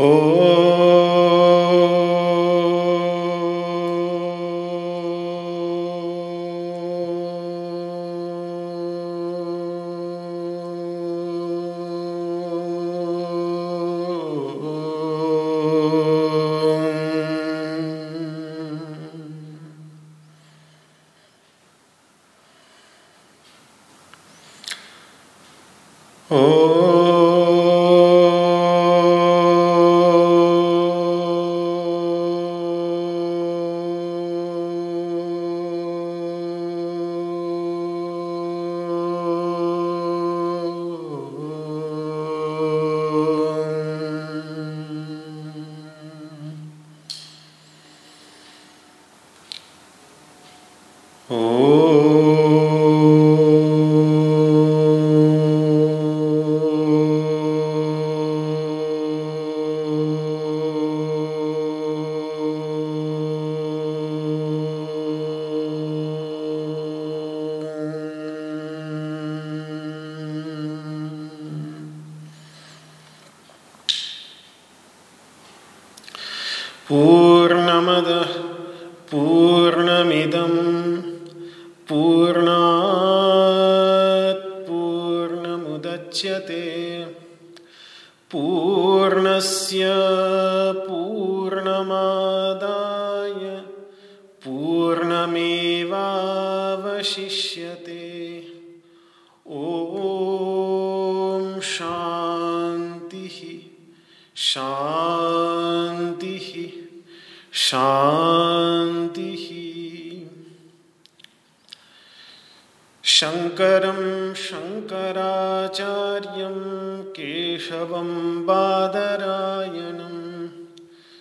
Oh. शांति ही शांति ही शांति ही। शङ्करं शङ्कराचार्यं केशवं बादरायणं,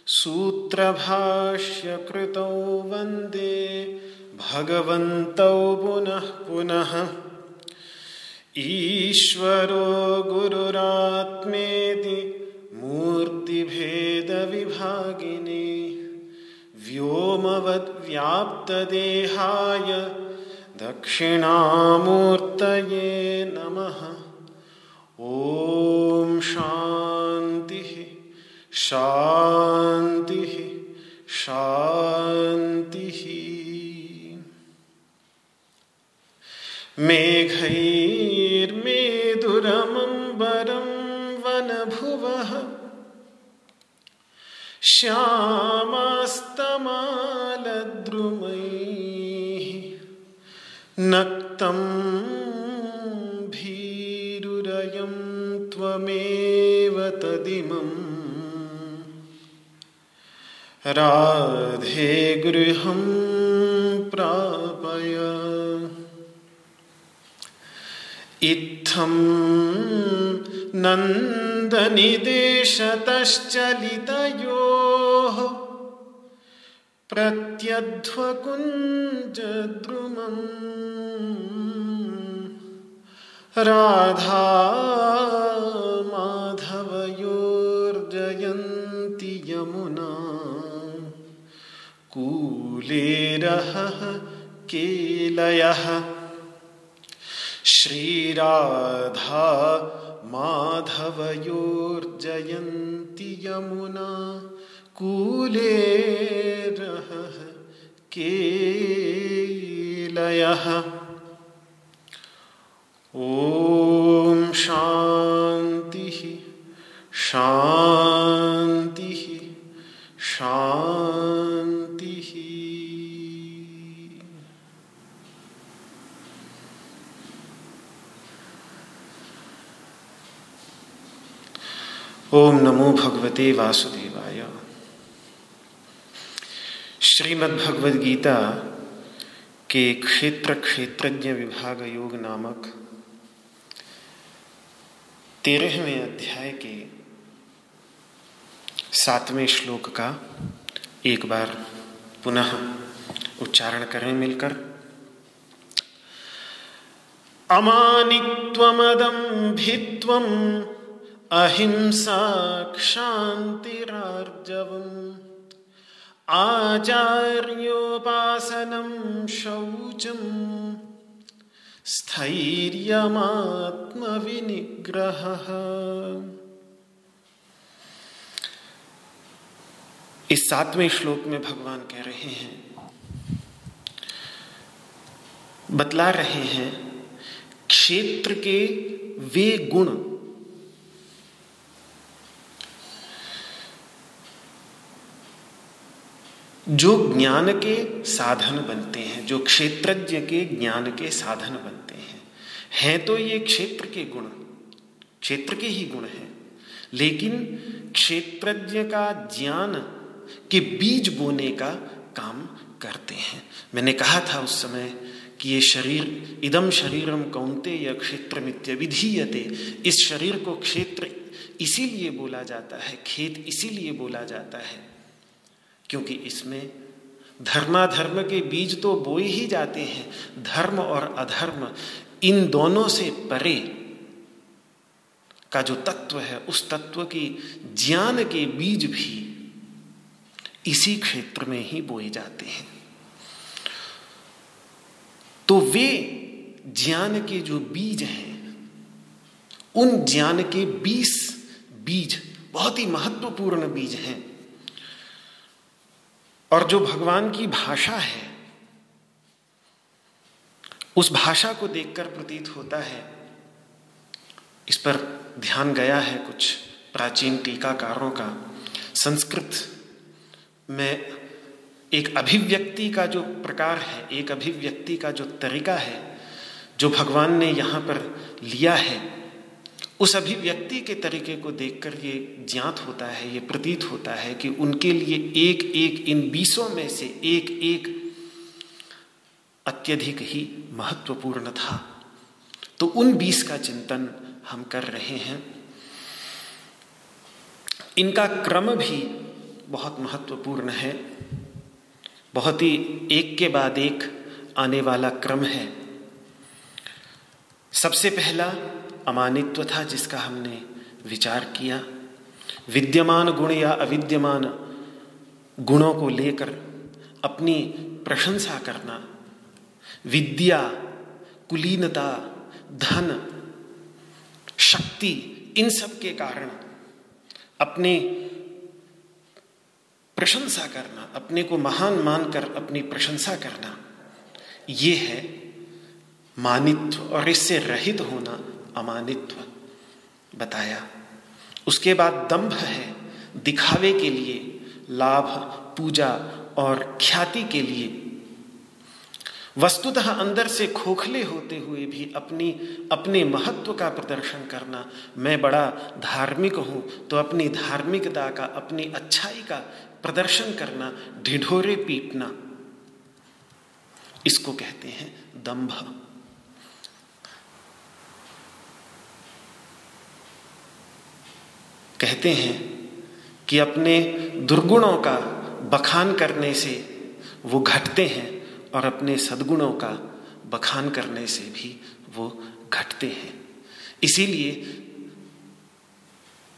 सूत्रभाष्यकृतौ वंदे, भगवन्तौ पुनः पुनः। ईश्वरो गुरुरात्मेति मूर्तिभेदविभागिने व्योमवद्व्याप्तदेहाय दक्षिणामूर्तये नमः। ॐ शान्तिः शान्तिः शान्तिः। मेघै निर्मेदुरमम्बरं वनभुवः। श्यामास्तमालद्रुमैः नक्तं भीरुरयं त्वमेव तदिमम्। राधे गृहं प्रापय। इत्थं नन्दनिदेशतश्चलितयोः प्रत्यध्वकुञ्जद्रुमम् राधा माधवयोर्जयन्ति यमुना। कूलेरः केलयः श्रीराधा माधवयोर्जयन्ति यमुना कूले केलयः। ॐ शान्तिः शान्ति। ओम नमो भगवते वासुदेवाय। श्रीमद् भगवद गीता के क्षेत्र क्षेत्रज्ञ विभाग योग नामक तेरहवें अध्याय के सातवें श्लोक का एक बार पुनः उच्चारण करें मिलकर। अमानित्वमदम्भित्वम् अहिंसा क्षान्तिरार्जवम् आचार्योपासनं, शौचम्। स्थैर्यमात्मविनिग्रहः। इस सातवें श्लोक में भगवान कह रहे हैं, बतला रहे हैं, क्षेत्र के वे गुण जो ज्ञान के साधन बनते हैं, जो क्षेत्रज्ञ के ज्ञान के साधन बनते हैं। हैं तो ये क्षेत्र के गुण, क्षेत्र के ही गुण हैं। लेकिन क्षेत्रज्ञ का ज्ञान के बीज बोने का काम करते हैं। मैंने कहा था उस समय कि ये शरीर इदम शरीरम कौनते या क्षेत्र मित्य विधीयते इस शरीर को क्षेत्र इसीलिए बोला जाता है, खेत इसीलिए बोला जाता है क्योंकि इसमें धर्माधर्म के बीज तो बोए ही जाते हैं, धर्म और अधर्म, इन दोनों से परे का जो तत्व है, उस तत्व की ज्ञान के बीज भी इसी क्षेत्र में ही बोए जाते हैं। तो वे ज्ञान के जो बीज हैं, उन ज्ञान के बीस बीज, बहुत ही महत्वपूर्ण बीज हैं और जो भगवान की भाषा है, उस भाषा को देखकर प्रतीत होता है। इस पर ध्यान गया है कुछ प्राचीन टीकाकारों का। संस्कृत में एक अभिव्यक्ति का जो प्रकार है, एक अभिव्यक्ति का जो तरीका है, जो भगवान ने यहाँ पर लिया है उस अभिव्यक्ति के तरीके को देखकर ये ज्ञात होता है, ये प्रतीत होता है कि उनके लिए एक एक इन बीसों में से एक एक अत्यधिक ही महत्वपूर्ण था। तो उन बीस का चिंतन हम कर रहे हैं। इनका क्रम भी बहुत महत्वपूर्ण है। बहुत ही एक के बाद एक आने वाला क्रम है। सबसे पहला अमानित्व था जिसका हमने विचार किया। विद्यमान गुण या अविद्यमान गुणों को लेकर अपनी प्रशंसा करना। विद्या, कुलीनता, धन, शक्ति, इन सब के कारण अपने प्रशंसा करना, अपने को महान मानकर अपनी प्रशंसा करना, ये है मानित्व और इससे रहित होना। अमानित्व, बताया। उसके बाद दंभ है, दिखावे के लिए, लाभ, पूजा और ख्याति के लिए। वस्तुतः अंदर से खोखले होते हुए भी अपनी, अपने महत्व का प्रदर्शन करना। मैं बड़ा धार्मिक हूँ तो अपनी धार्मिकता का, अपनी अच्छाई का प्रदर्शन करना, ढिढोरे पीटना। इसको कहते हैं दंभ। कहते हैं कि अपने दुर्गुणों का बखान करने से वो घटते हैं और अपने सद्गुणों का बखान करने से भी वो घटते हैं। इसीलिए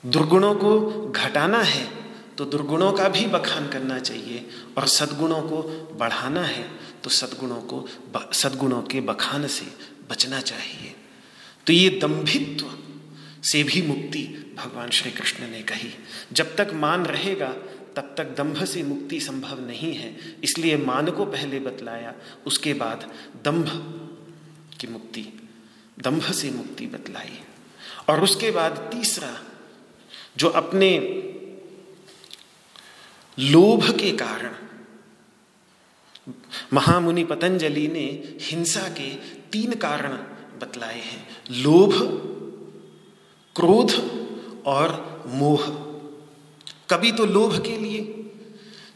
दुर्गुणों को घटाना है तो दुर्गुणों का भी बखान करना चाहिए और सद्गुणों को बढ़ाना है तो सद्गुणों को सद्गुणों के बखान से बचना चाहिए। तो ये दंभित्व से भी मुक्ति भगवान श्री कृष्ण ने कही, जब तक मान रहेगा, तब तक दंभ से मुक्ति संभव नहीं है। इसलिए मान को पहले बतलाया, उसके बाद दंभ की मुक्ति दंभ से मुक्ति बतलाई। और उसके बाद तीसरा, जो अपने लोभ के कारण, महामुनि पतंजलि ने हिंसा के तीन कारण बतलाए हैं। लोभ, क्रोध और मोह। कभी तो लोभ के लिए,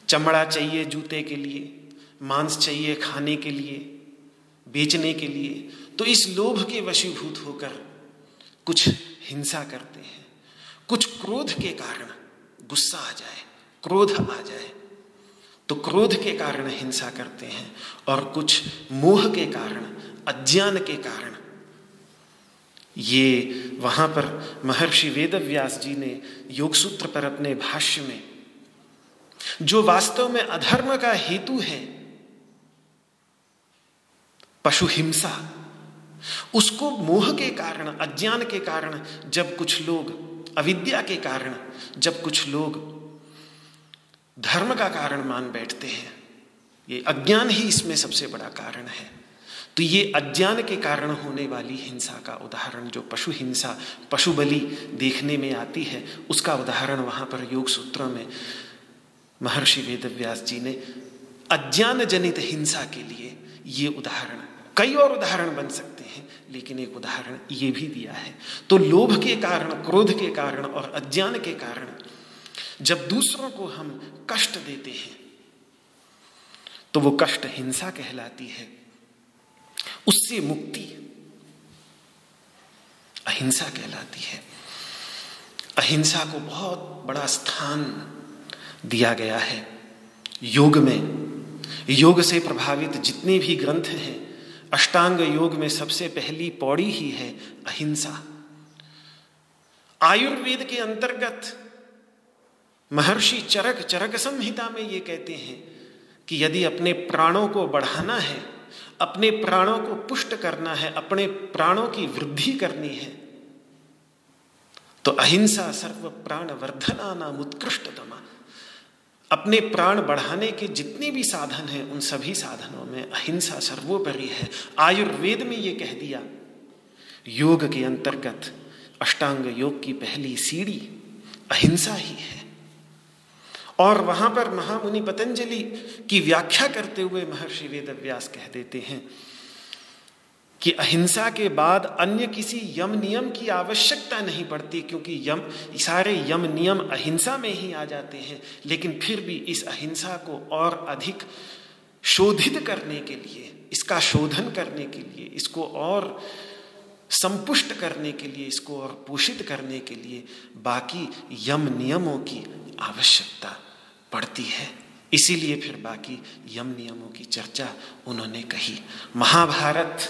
चमड़ा चाहिए जूते के लिए, मांस चाहिए खाने के लिए, बेचने के लिए। तो इस लोभ के वशीभूत होकर कुछ हिंसा करते हैं। कुछ क्रोध के कारण गुस्सा आ जाए, क्रोध आ जाए। तो क्रोध के कारण हिंसा करते हैं और कुछ मोह के कारण, अज्ञान के कारण ये वहाँ पर महर्षि वेदव्यास जी ने योग सूत्र पर अपने भाष्य में, जो वास्तव में अधर्म का हेतु है, पशु हिंसा, उसको मोह के कारण, अज्ञान के कारण, जब कुछ लोग, अविद्या के कारण, जब कुछ लोग धर्म का कारण मान बैठते हैं, ये अज्ञान ही इसमें सबसे बड़ा कारण है। तो ये अज्ञान के कारण होने वाली हिंसा का उदाहरण, जो पशु हिंसा, पशु बलि देखने में आती है, उसका उदाहरण वहाँ पर योग सूत्रों में महर्षि वेदव्यास जी ने अज्ञान जनित हिंसा के लिए ये उदाहरण, कई और उदाहरण बन सकते हैं, लेकिन एक उदाहरण ये भी दिया है। तो लोभ के कारण, क्रोध के कारण और अज्ञान के कारण जब दूसरों को हम कष्ट देते हैं तो वो कष्ट हिंसा कहलाती है। उससे मुक्ति अहिंसा कहलाती है। अहिंसा को बहुत बड़ा स्थान दिया गया है। योग में, योग से प्रभावित जितने भी ग्रंथ हैं, अष्टांग योग में सबसे पहली पौड़ी ही है अहिंसा। आयुर्वेद के अंतर्गत महर्षि चरक चरक संहिता में ये कहते हैं कि यदि अपने प्राणों को बढ़ाना है अपने प्राणों को पुष्ट करना है, अपने प्राणों की वृद्धि करनी है। तो अहिंसा सर्व प्राण वर्धना नाम उत्कृष्टतमा अपने प्राण बढ़ाने के जितने भी साधन हैं, उन सभी साधनों में अहिंसा सर्वोपरि है। आयुर्वेद में ये कह दिया, योग के अंतर्गत अष्टांग योग की पहली सीढ़ी अहिंसा ही है। और वहाँ पर महामुनि पतंजलि की व्याख्या करते हुए महर्षि वेदव्यास कह देते हैं कि अहिंसा के बाद अन्य किसी यम नियम की आवश्यकता नहीं पड़ती, क्योंकि यम, सारे यम नियम अहिंसा में ही आ जाते हैं। लेकिन फिर भी इस अहिंसा को और अधिक शोधित करने के लिए, इसका शोधन करने के लिए, इसको और संपुष्ट करने के लिए, इसको और पोषित करने के लिए बाकी यम नियमों की आवश्यकता पड़ती है। इसीलिए फिर बाकी यम नियमों की चर्चा उन्होंने कही। महाभारत,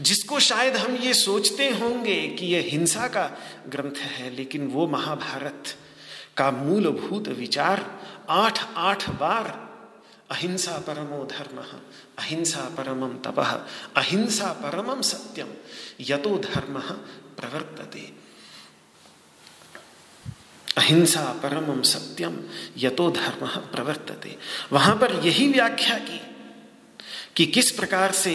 जिसको शायद हम ये सोचते होंगे कि यह हिंसा का ग्रंथ है, लेकिन वो महाभारत का मूलभूत विचार आठ आठ बार, अहिंसा परमो धर्म, अहिंसा परमम तप, अहिंसा परमम सत्यम यतो धर्म प्रवर्तते। अहिंसा परमम सत्यम यतो धर्म प्रवर्तते। वहाँ पर यही व्याख्या की कि किस प्रकार से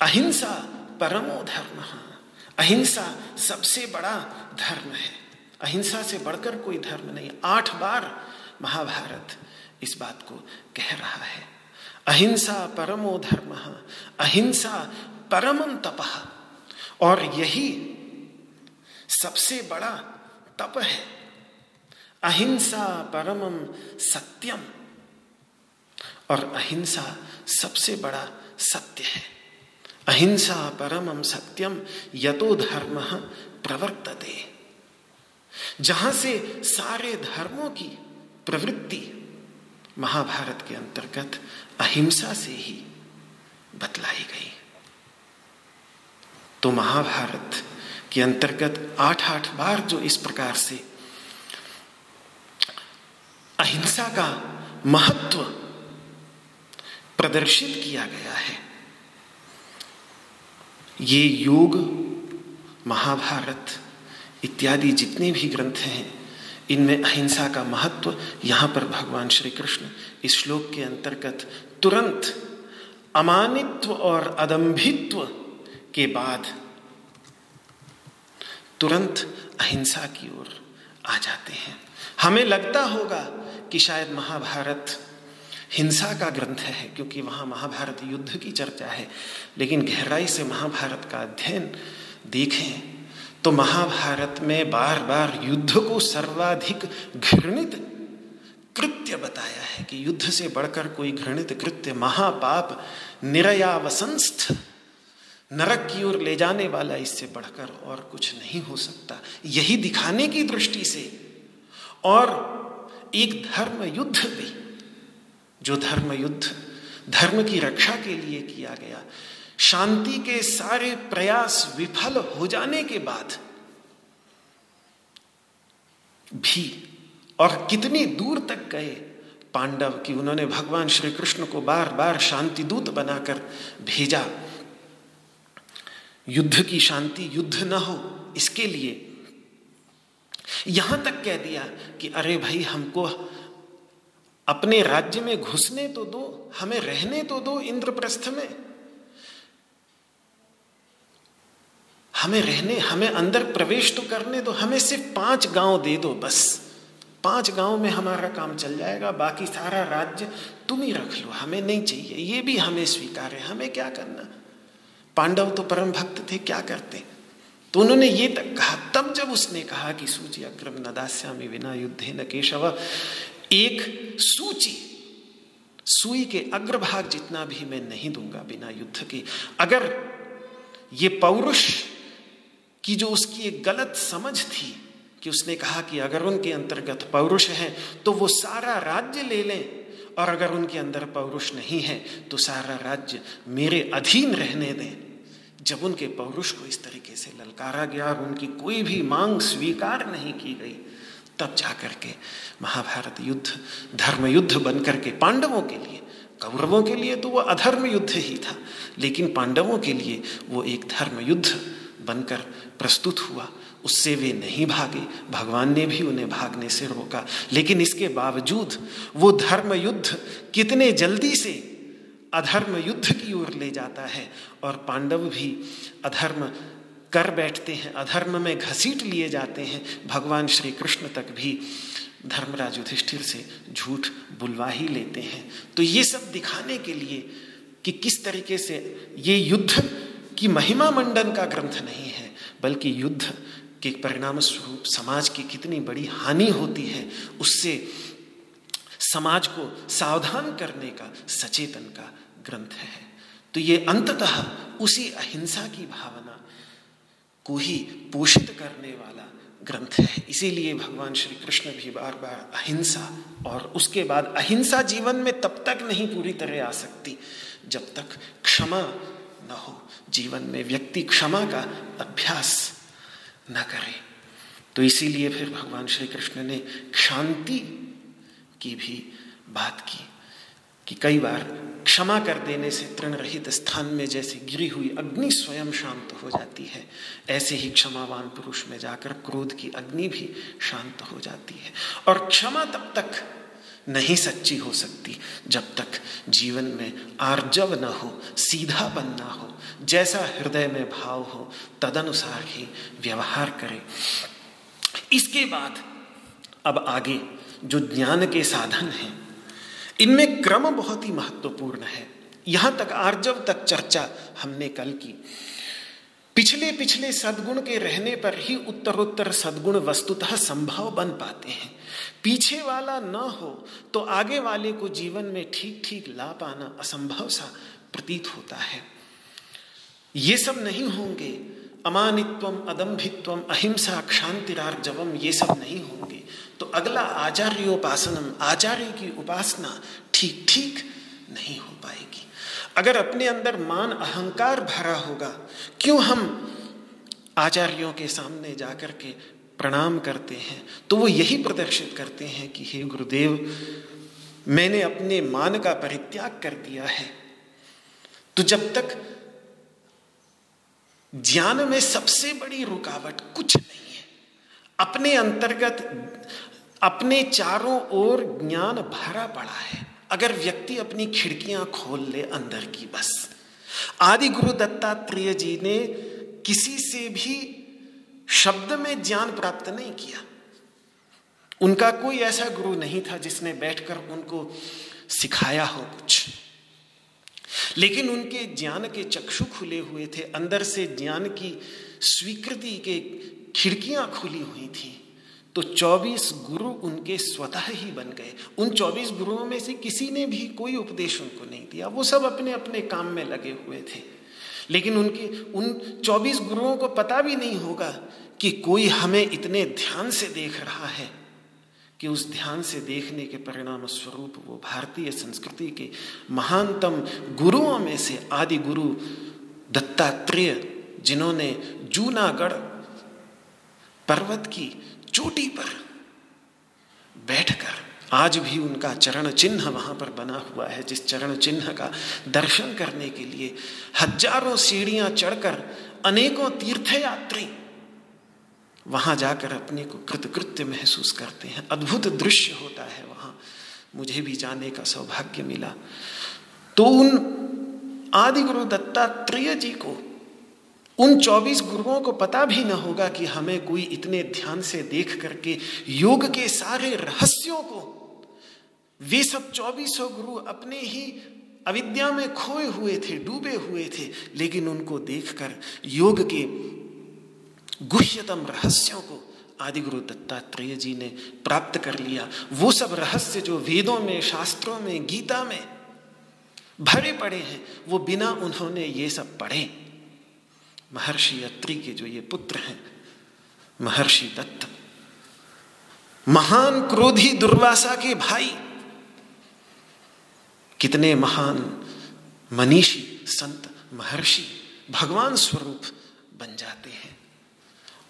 अहिंसा परमो धर्म, अहिंसा सबसे बड़ा धर्म है। अहिंसा से बढ़कर कोई धर्म नहीं, आठ बार महाभारत इस बात को कह रहा है। अहिंसा परमो धर्म, अहिंसा परमम तप, और यही सबसे बड़ा तप है। अहिंसा परमम सत्यम और अहिंसा सबसे बड़ा सत्य है। अहिंसा परमम सत्यम यतो धर्म प्रवर्तते। जहाँ से सारे धर्मों की प्रवृत्ति महाभारत के अंतर्गत अहिंसा से ही बतलाई गई। तो महाभारत के अंतर्गत आठ आठ बार जो इस प्रकार से अहिंसा का महत्व प्रदर्शित किया गया है। ये योग, महाभारत इत्यादि जितने भी ग्रंथ हैं, इनमें अहिंसा का महत्व यहाँ पर भगवान श्री कृष्ण इस श्लोक के अंतर्गत तुरंत अमानित्व और अदम्भित्व के बाद तुरंत अहिंसा की ओर आ जाते हैं। हमें लगता होगा कि शायद महाभारत हिंसा का ग्रंथ है, क्योंकि वहाँ महाभारत युद्ध की चर्चा है। लेकिन गहराई से महाभारत का अध्ययन देखें तो महाभारत में बार बार युद्ध को सर्वाधिक घृणित कृत्य बताया है कि युद्ध से बढ़कर कोई घृणित कृत्य, महापाप निरयावसंस्थ नरक की ओर ले जाने वाला इससे बढ़कर और कुछ नहीं हो सकता। यही दिखाने की दृष्टि से और एक धर्म युद्ध भी, जो धर्म युद्ध धर्म की रक्षा के लिए किया गया, शांति के सारे प्रयास विफल हो जाने के बाद भी और कितनी दूर तक गए पांडव कि उन्होंने भगवान श्री कृष्ण को बार बार शांति दूत बनाकर भेजा। युद्ध की शांति, युद्ध न हो, इसके लिए। यहाँ तक कह दिया कि अरे भाई, हमको अपने राज्य में घुसने तो दो, हमें रहने तो दो इंद्रप्रस्थ में। हमें रहने, हमें अंदर प्रवेश तो करने दो, हमें सिर्फ़ पाँच गाँव दे दो बस। पाँच गाँव में हमारा काम चल जाएगा, बाकी सारा राज्य तुम ही रख लो, हमें नहीं चाहिए, ये भी हमें स्वीकार है, हमें क्या करना? पांडव तो परम भक्त थे, क्या करते? तो उन्होंने ये तक कहा। तब जब उसने कहा कि सूची अग्रम न दास्यामी बिना युद्धे न केशव, एक सूची, सुई के अग्रभाग जितना भी मैं नहीं दूँगा बिना युद्ध के। अगर ये पौरुष की जो उसकी एक गलत समझ थी कि उसने कहा कि अगर उनके अंतर्गत पौरुष है तो वो सारा राज्य ले लें, और अगर उनके अंदर पौरुष नहीं है तो सारा राज्य मेरे अधीन रहने दें। जब उनके पौरुष को इस तरीके से ललकारा गया और उनकी कोई भी मांग स्वीकार नहीं की गई, तब जाकर के महाभारत युद्ध धर्म युद्ध बन करके पांडवों के लिए, कौरवों के लिए तो वह अधर्म युद्ध ही था, लेकिन पांडवों के लिए वो एक धर्म युद्ध बनकर प्रस्तुत हुआ। उससे वे नहीं भागे, भगवान ने भी उन्हें भागने से रोका। लेकिन इसके बावजूद वो धर्म युद्ध कितने जल्दी से अधर्म युद्ध की ओर ले जाता है और पांडव भी अधर्म कर बैठते हैं, अधर्म में घसीट लिए जाते हैं। भगवान श्री कृष्ण तक भी धर्मराज युधिष्ठिर से झूठ बुलवा ही लेते हैं। तो ये सब दिखाने के लिए कि किस तरीके से ये युद्ध की महिमा मंडन का ग्रंथ नहीं है, बल्कि युद्ध के परिणाम स्वरूप समाज की कितनी बड़ी हानि होती है, उससे समाज को सावधान करने का सचेतन का ग्रंथ है। तो ये अंततः उसी अहिंसा की भावना को ही पोषित करने वाला ग्रंथ है। इसीलिए भगवान श्री कृष्ण भी बार बार अहिंसा और उसके बाद अहिंसा जीवन में तब तक नहीं पूरी तरह आ सकती, जब तक क्षमा न हो। जीवन में व्यक्ति क्षमा का अभ्यास न करे। तो इसीलिए फिर भगवान श्री कृष्ण ने शांति की भी बात की। कि कई बार क्षमा कर देने से तृण रहित स्थान में जैसे गिरी हुई अग्नि स्वयं शांत हो जाती है। ऐसे ही क्षमावान पुरुष में जाकर क्रोध की अग्नि भी शांत हो जाती है। और क्षमा तब तक नहीं सच्ची हो सकती जब तक जीवन में आर्जव न हो, सीधापन न हो, जैसा हृदय में भाव हो, तदनुसार ही व्यवहार करे। इसके बाद अब आगे जो ज्ञान के साधन हैं इनमें क्रम बहुत ही महत्वपूर्ण है। यहाँ तक आर्जव तक चर्चा हमने कल की। पिछले पिछले सदगुण के रहने पर ही उत्तरोत्तर सदगुण वस्तुतः संभव बन पाते हैं। पीछे वाला न हो तो आगे वाले को जीवन में ठीक ठीक ला पाना असंभव सा प्रतीत होता है। ये सब नहीं होंगे। अमानित्वम अदम्भित्वम अहिंसा, क्षांतिरार्जवम, ये सब नहीं होंगे। तो अगला आचार्योपासनम, आचार्य की उपासना ठीक ठीक नहीं हो पाएगी। अगर अपने अंदर मान अहंकार भरा होगा, क्यों हम आचार्यों के सामने जाकर के प्रणाम करते हैं? तो वो यही प्रदर्शित करते हैं कि हे गुरुदेव, मैंने अपने मान का परित्याग कर दिया है। तो जब तक ज्ञान में सबसे बड़ी रुकावट कुछ नहीं है। अपने अंतर्गत अपने चारों ओर ज्ञान भरा पड़ा है। अगर व्यक्ति अपनी खिड़कियाँ खोल ले अंदर की, बस। आदि गुरु दत्तात्रेय जी ने किसी से भी शब्द में ज्ञान प्राप्त नहीं किया। उनका कोई ऐसा गुरु नहीं था जिसने बैठकर उनको सिखाया हो कुछ। लेकिन उनके ज्ञान के चक्षु खुले हुए थे। अंदर से ज्ञान की स्वीकृति के खिड़कियाँ खुली हुई थी। तो 24 गुरु उनके स्वतः ही बन गए। उन 24 गुरुओं में से किसी ने भी कोई उपदेश उनको नहीं दिया। वो सब अपने अपने काम में लगे हुए थे। लेकिन उनके, उन 24 गुरुओं को पता भी नहीं होगा कि कोई हमें इतने ध्यान से देख रहा है कि उस ध्यान से देखने के परिणाम स्वरूप वो भारतीय संस्कृति के महानतम गुरुओं में से आदि गुरु दत्तात्रेय, जिन्होंने जूनागढ़ पर्वत की चोटी पर बैठकर आज भी उनका चरण चिन्ह वहाँ पर बना हुआ है, जिस चरण चिन्ह का दर्शन करने के लिए हज़ारों सीढ़ियाँ चढ़कर अनेकों तीर्थयात्री वहाँ जाकर अपने को कृतकृत्य महसूस करते हैं। अद्भुत दृश्य होता है वहाँ। मुझे भी जाने का सौभाग्य मिला। तो उन आदि गुरु दत्तात्रेय जी को उन 24 गुरुओं को पता भी न होगा कि हमें कोई इतने ध्यान से देख करके योग के सारे रहस्यों को, वे सब चौबीसों गुरु अपने ही अविद्या में खोए हुए थे, डूबे हुए थे, लेकिन उनको देखकर योग के गुह्यतम रहस्यों को आदि गुरु दत्तात्रेय जी ने प्राप्त कर लिया। वो सब रहस्य जो वेदों में, शास्त्रों में, गीता में भरे पड़े हैं, वो बिना उन्होंने ये सब पढ़े। महर्षि अत्रि के जो ये पुत्र हैं, महर्षि दत्त, महान क्रोधी दुर्वासा के भाई, कितने महान मनीषी संत महर्षि भगवान स्वरूप बन जाते हैं।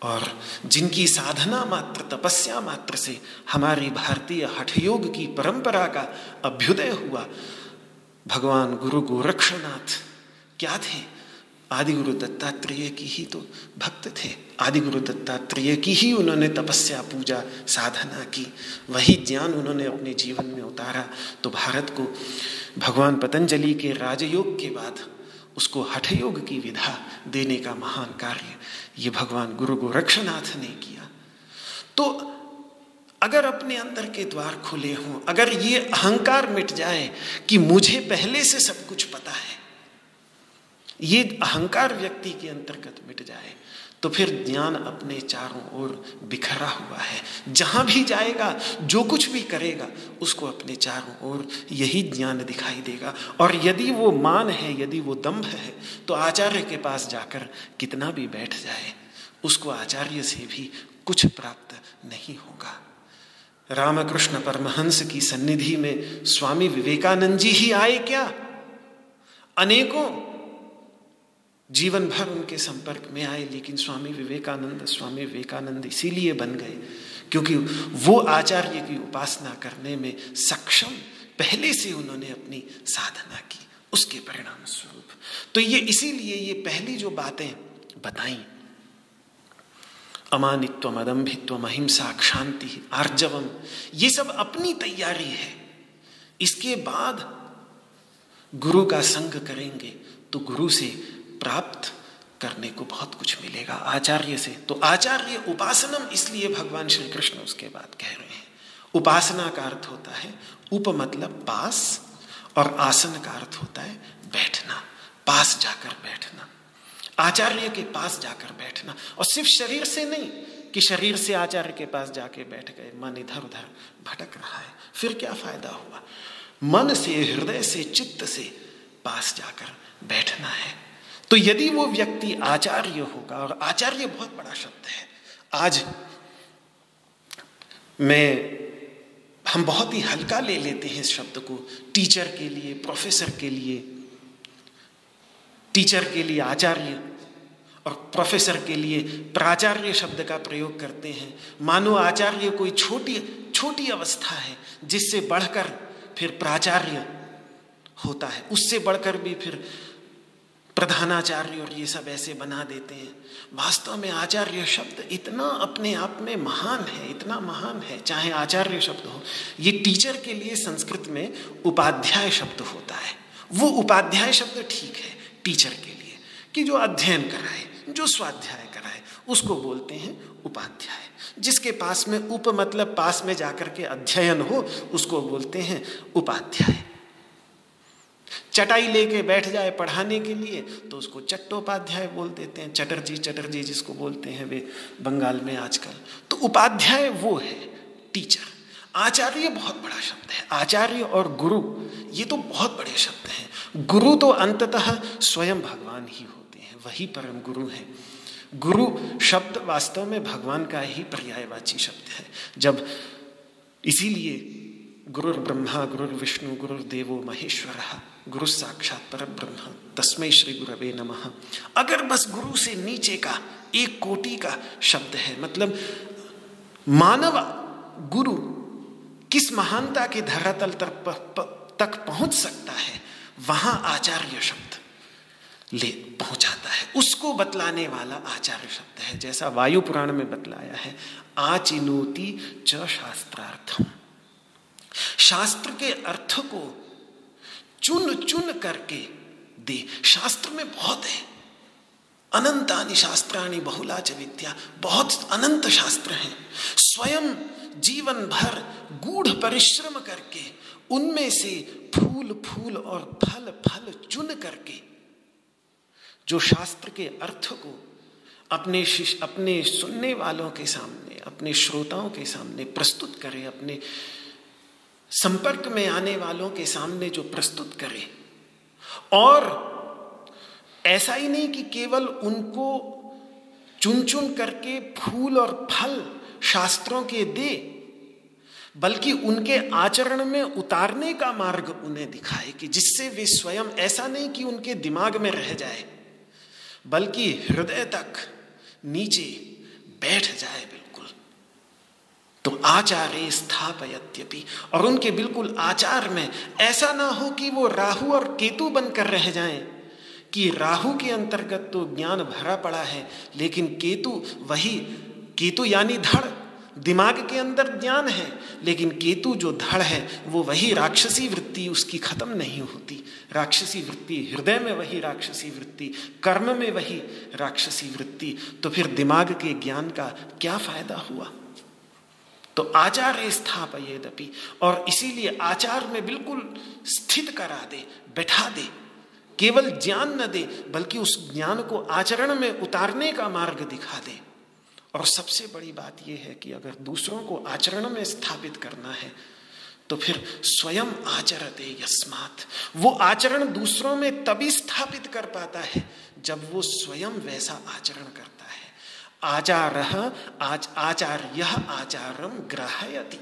और जिनकी साधना मात्र, तपस्या मात्र से हमारी भारतीय हठयोग की परंपरा का अभ्युदय हुआ, भगवान गुरु गोरक्षनाथ, क्या थे? आदि गुरु दत्तात्रेय की ही तो भक्त थे। आदि गुरु दत्तात्रेय की ही उन्होंने तपस्या, पूजा, साधना की। वही ज्ञान उन्होंने अपने जीवन में उतारा। तो भारत को भगवान पतंजलि के राजयोग के बाद उसको हठयोग की विधा देने का महान कार्य ये भगवान गुरु गोरक्षनाथ ने किया। तो अगर अपने अंदर के द्वार खुले हों, अगर ये अहंकार मिट जाए कि मुझे पहले से सब कुछ पता है ये अहंकार व्यक्ति के अंतर्गत मिट जाए तो फिर ज्ञान अपने चारों ओर बिखरा हुआ है। जहाँ भी जाएगा, जो कुछ भी करेगा, उसको अपने चारों ओर यही ज्ञान दिखाई देगा। और यदि वो मान है, यदि वो दम्भ है तो आचार्य के पास जाकर कितना भी बैठ जाए, उसको आचार्य से भी कुछ प्राप्त नहीं होगा। रामकृष्ण परमहंस की सन्निधि में स्वामी विवेकानंद जी ही आए क्या? अनेकों जीवन भर उनके संपर्क में आए, लेकिन स्वामी विवेकानंद स्वामी विवेकानंद इसीलिए बन गए क्योंकि वो आचार्य की उपासना करने में सक्षम पहले से उन्होंने अपनी साधना की, उसके परिणाम स्वरूप तो ये इसीलिए ये पहली जो बातें बताई अमानित्व अदम्भित्व अहिंसा शांति आर्जवम, ये सब अपनी तैयारी है। इसके बाद गुरु का संग करेंगे तो गुरु से प्राप्त करने को बहुत कुछ मिलेगा आचार्य से। तो आचार्य उपासनम इसलिए भगवान श्री कृष्ण उसके बाद कह रहे हैं। उपासना का अर्थ होता है उप मतलब पास और आसन का अर्थ होता है बैठना, पास जाकर बैठना। आचार्य के पास जाकर बैठना और सिर्फ़ शरीर से नहीं कि शरीर से आचार्य के पास जाके बैठ गए, मन इधर उधर भटक रहा है। फिर क्या फ़ायदा हुआ? मन से, हृदय से, चित्त से पास जाकर बैठना है। तो यदि वो व्यक्ति आचार्य होगा, और आचार्य बहुत बड़ा शब्द है। आज मैं, हम बहुत ही हल्का ले लेते हैं इस शब्द को। टीचर के लिए, प्रोफेसर के लिए, टीचर के लिए आचार्य, और प्रोफेसर के लिए प्राचार्य शब्द का प्रयोग करते हैं। मानो आचार्य कोई छोटी छोटी अवस्था है, जिससे बढ़कर फिर प्राचार्य होता है। उससे बढ़कर भी फिर प्रधानाचार्य और ये सब ऐसे बना देते हैं। वास्तव में आचार्य शब्द इतना अपने आप में महान है, इतना महान है, चाहे आचार्य शब्द हो। ये टीचर के लिए संस्कृत में उपाध्याय शब्द होता है। वो उपाध्याय शब्द ठीक है टीचर के लिए, कि जो अध्ययन कराए, जो स्वाध्याय कराए, उसको बोलते हैं उपाध्याय। जिसके पास में उप मतलब पास में जाकर के अध्ययन हो, उसको बोलते हैं उपाध्याय। चटाई लेके बैठ जाए पढ़ाने के लिए तो उसको चट्टोपाध्याय बोल देते हैं। चटर्जी चटर्जी जिसको बोलते हैं वे बंगाल में आजकल। तो उपाध्याय वो है, टीचर। आचार्य बहुत बड़ा शब्द है। आचार्य और गुरु, ये तो बहुत बड़े शब्द हैं। गुरु तो अंततः स्वयं भगवान ही होते हैं, वही परम गुरु हैं। गुरु शब्द वास्तव में भगवान का ही पर्यायवाची शब्द है। जब इसीलिए गुरुर्ब्रह्मा, गुरुर्विष्णु गुरुर विष्णु गुरुर देवो महेश्वर गुरु साक्षात पर ब्रह्म तस्मय श्री गुरवे नमः। अगर बस गुरु से नीचे का, एक कोटि का शब्द है मतलब मानव गुरु किस महानता के धरातल तक पहुँच सकता है, वहाँ आचार्य शब्द ले, पहुंचाता है। उसको बतलाने वाला आचार्य शब्द है, जैसा वायु पुराण में बतलाया है, आचिनोति च शास्त्रार्थम। शास्त्र के अर्थ को चुन चुन करके दे। शास्त्र में बहुत है। अनंतानि शास्त्राणी बहुला च विद्या। बहुत अनंत शास्त्र हैं। स्वयं जीवन भर गूढ़ परिश्रम करके, उनमें से फूल फूल और फल फल चुन करके, जो शास्त्र के अर्थ को अपने अपने सुनने वालों के सामने, अपने श्रोताओं के सामने प्रस्तुत करे, अपने संपर्क में आने वालों के सामने जो प्रस्तुत करे। और ऐसा ही नहीं कि केवल उनको चुन चुन करके फूल और फल शास्त्रों के दे, बल्कि उनके आचरण में उतारने का मार्ग उन्हें दिखाए कि जिससे वे स्वयं ऐसा नहीं कि उनके दिमाग में रह जाए, बल्कि हृदय तक नीचे बैठ जाए तो आचार्य स्थापयत्यपि। और उनके बिल्कुल आचार में ऐसा ना हो कि वो राहु और केतु बनकर रह जाएँ। कि राहु के अंतर्गत तो ज्ञान भरा पड़ा है, लेकिन केतु वही, केतु यानी धड़, दिमाग के अंदर ज्ञान है, लेकिन केतु जो धड़ है, वो वही राक्षसी वृत्ति, उसकी खत्म नहीं होती। राक्षसी वृत्ति हृदय में वही राक्षसी वृत्ति, कर्म में वही राक्षसी वृत्ति। तो फिर दिमाग के ज्ञान का क्या फ़ायदा हुआ? तो आचार स्थापयेदपि। और इसीलिए आचार में बिल्कुल स्थित करा दे, बैठा दे, केवल ज्ञान न दे, बल्कि उस ज्ञान को आचरण में उतारने का मार्ग दिखा दे। और सबसे बड़ी बात यह है कि अगर दूसरों को आचरण में स्थापित करना है तो फिर स्वयं आचरते यस्मात। वो आचरण दूसरों में तभी स्थापित कर पाता है जब वो स्वयं वैसा आचरण करता है। आचार आज आचार्य आचारम ग्राहयति।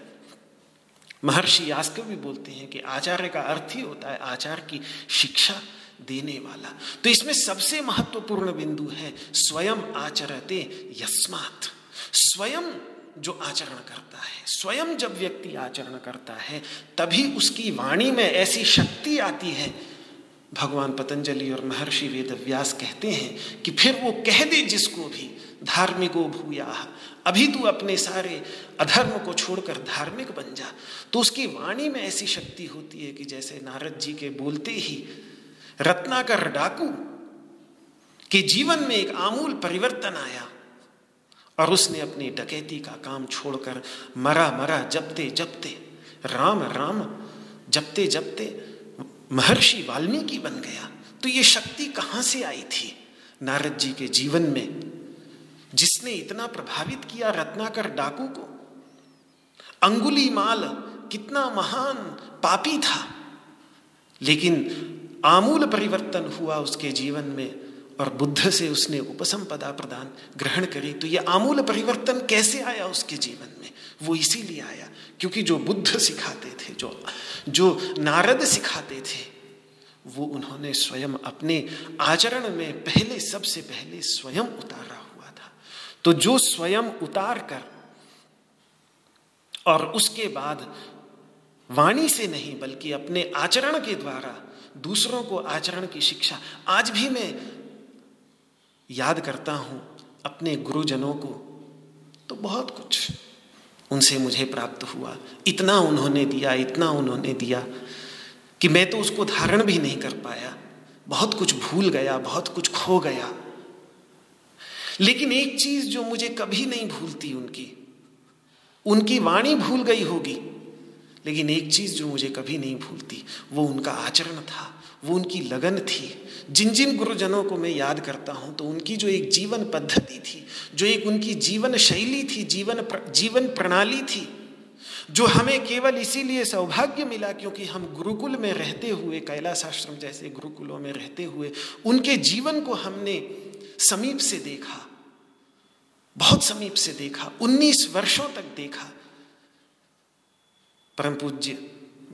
महर्षि यास्क भी बोलते हैं कि आचार्य का अर्थ ही होता है आचार की शिक्षा देने वाला। तो इसमें सबसे महत्वपूर्ण बिंदु है स्वयं आचरते यस्मात। स्वयं जो आचरण करता है, स्वयं जब व्यक्ति आचरण करता है, तभी उसकी वाणी में ऐसी शक्ति आती है भगवान पतंजलि और महर्षि वेद व्यास कहते हैं कि फिर वो कह दे जिसको भी, धार्मिको भूया अभी तू अपने सारे अधर्म को छोड़कर धार्मिक बन जा। तो उसकी वाणी में ऐसी शक्ति होती है कि जैसे नारद जी के बोलते ही, रत्नाकर डाकू, के जीवन में एक आमूल परिवर्तन आया और उसने अपनी डकैती का काम छोड़कर मरा मरा, जपते जपते, राम राम, जपते जपते महर्षि वाल्मीकि बन गया। तो ये शक्ति कहाँ से आई थी? नारद जी के जीवन में, जिसने इतना प्रभावित किया रत्नाकर डाकू को। अंगुली माल कितना महान पापी था। लेकिन आमूल परिवर्तन हुआ उसके जीवन में और बुद्ध से उसने उपसंपदा प्रदान ग्रहण करी। तो ये आमूल परिवर्तन कैसे आया उसके जीवन में? वो इसीलिए आया क्योंकि जो बुद्ध सिखाते थे, जो जो नारद सिखाते थे, वो उन्होंने स्वयं अपने आचरण में पहले, सबसे पहले स्वयं उतारा हुआ था। तो जो स्वयं उतार कर और उसके बाद वाणी से नहीं, बल्कि अपने आचरण के द्वारा, दूसरों को आचरण की शिक्षा, आज भी मैं याद करता हूँ अपने गुरुजनों को तो बहुत कुछ। उनसे मुझे प्राप्त हुआ। इतना उन्होंने दिया, इतना उन्होंने दिया कि मैं तो उसको धारण भी नहीं कर पाया। बहुत कुछ भूल गया, बहुत कुछ खो गया। लेकिन एक चीज़ जो मुझे कभी नहीं भूलती उनकी उनकी वाणी भूल गई होगी, लेकिन एक चीज़ जो मुझे कभी नहीं भूलती, वो उनका आचरण था। वो उनकी लगन थी। जिन जिन गुरुजनों को मैं याद करता हूँ तो उनकी जो एक जीवन पद्धति थी जो एक उनकी जीवन शैली थी जीवन प्र, जीवन प्रणाली थी जो हमें केवल इसीलिए सौभाग्य मिला क्योंकि हम गुरुकुल में रहते हुए कैलाश आश्रम जैसे गुरुकुलों में रहते हुए उनके जीवन को हमने समीप से देखा बहुत समीप से देखा 19 वर्षों तक देखा। परम पूज्य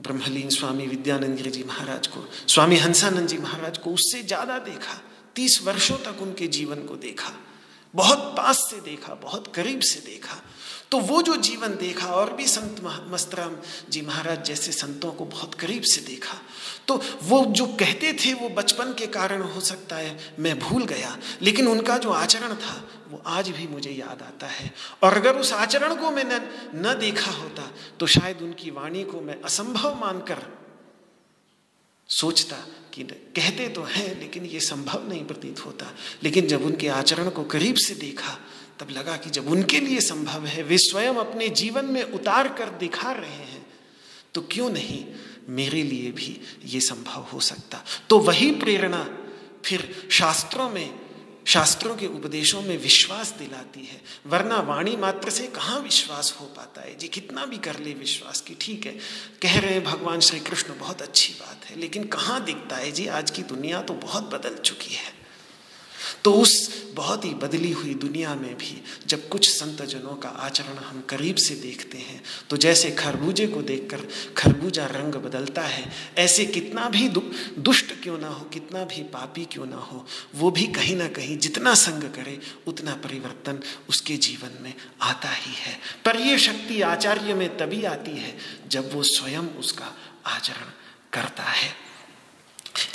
ब्रह्मलीन स्वामी विद्यानंद गिरी जी महाराज को, स्वामी हंसानंद जी महाराज को उससे ज़्यादा देखा, तीस वर्षों तक उनके जीवन को देखा, बहुत पास से देखा, बहुत करीब से देखा। तो वो जो जीवन देखा और भी संत मस्तराम जी महाराज जैसे संतों को बहुत करीब से देखा तो वो जो कहते थे वो बचपन के कारण हो सकता है, मैं भूल गया। लेकिन उनका जो आचरण था, वो आज भी मुझे याद आता है। और अगर उस आचरण को मैंने न देखा होता तो शायद उनकी वाणी को मैं असंभव मानकर सोचता कि कहते तो हैं, लेकिन ये संभव नहीं प्रतीत होता। लेकिन जब उनके आचरण को करीब से देखा तब लगा कि जब उनके लिए संभव है, वे स्वयं अपने जीवन में उतार कर दिखा रहे हैं तो क्यों नहीं मेरे लिए भी ये संभव हो सकता? तो वही प्रेरणा फिर शास्त्रों में, शास्त्रों के उपदेशों में विश्वास दिलाती है। वरना वाणी मात्र से कहाँ विश्वास हो पाता है? जी, कितना भी कर ले विश्वास की, ठीक है। कह रहे हैं, भगवान श्री कृष्ण बहुत अच्छी बात है, लेकिन कहाँ दिखता है? जी, आज की दुनिया तो बहुत बदल चुकी है। तो उस बहुत ही बदली हुई दुनिया में भी जब कुछ संत जनों का आचरण हम करीब से देखते हैं तो जैसे खरबूजे को देखकर खरबूजा रंग बदलता है, ऐसे कितना भी दुष्ट क्यों ना हो, कितना भी पापी क्यों ना हो, वो भी कहीं ना कहीं जितना संग करे, उतना परिवर्तन उसके जीवन में आता ही है। पर यह शक्ति आचार्य में तभी आती है जब वो स्वयं उसका आचरण करता है।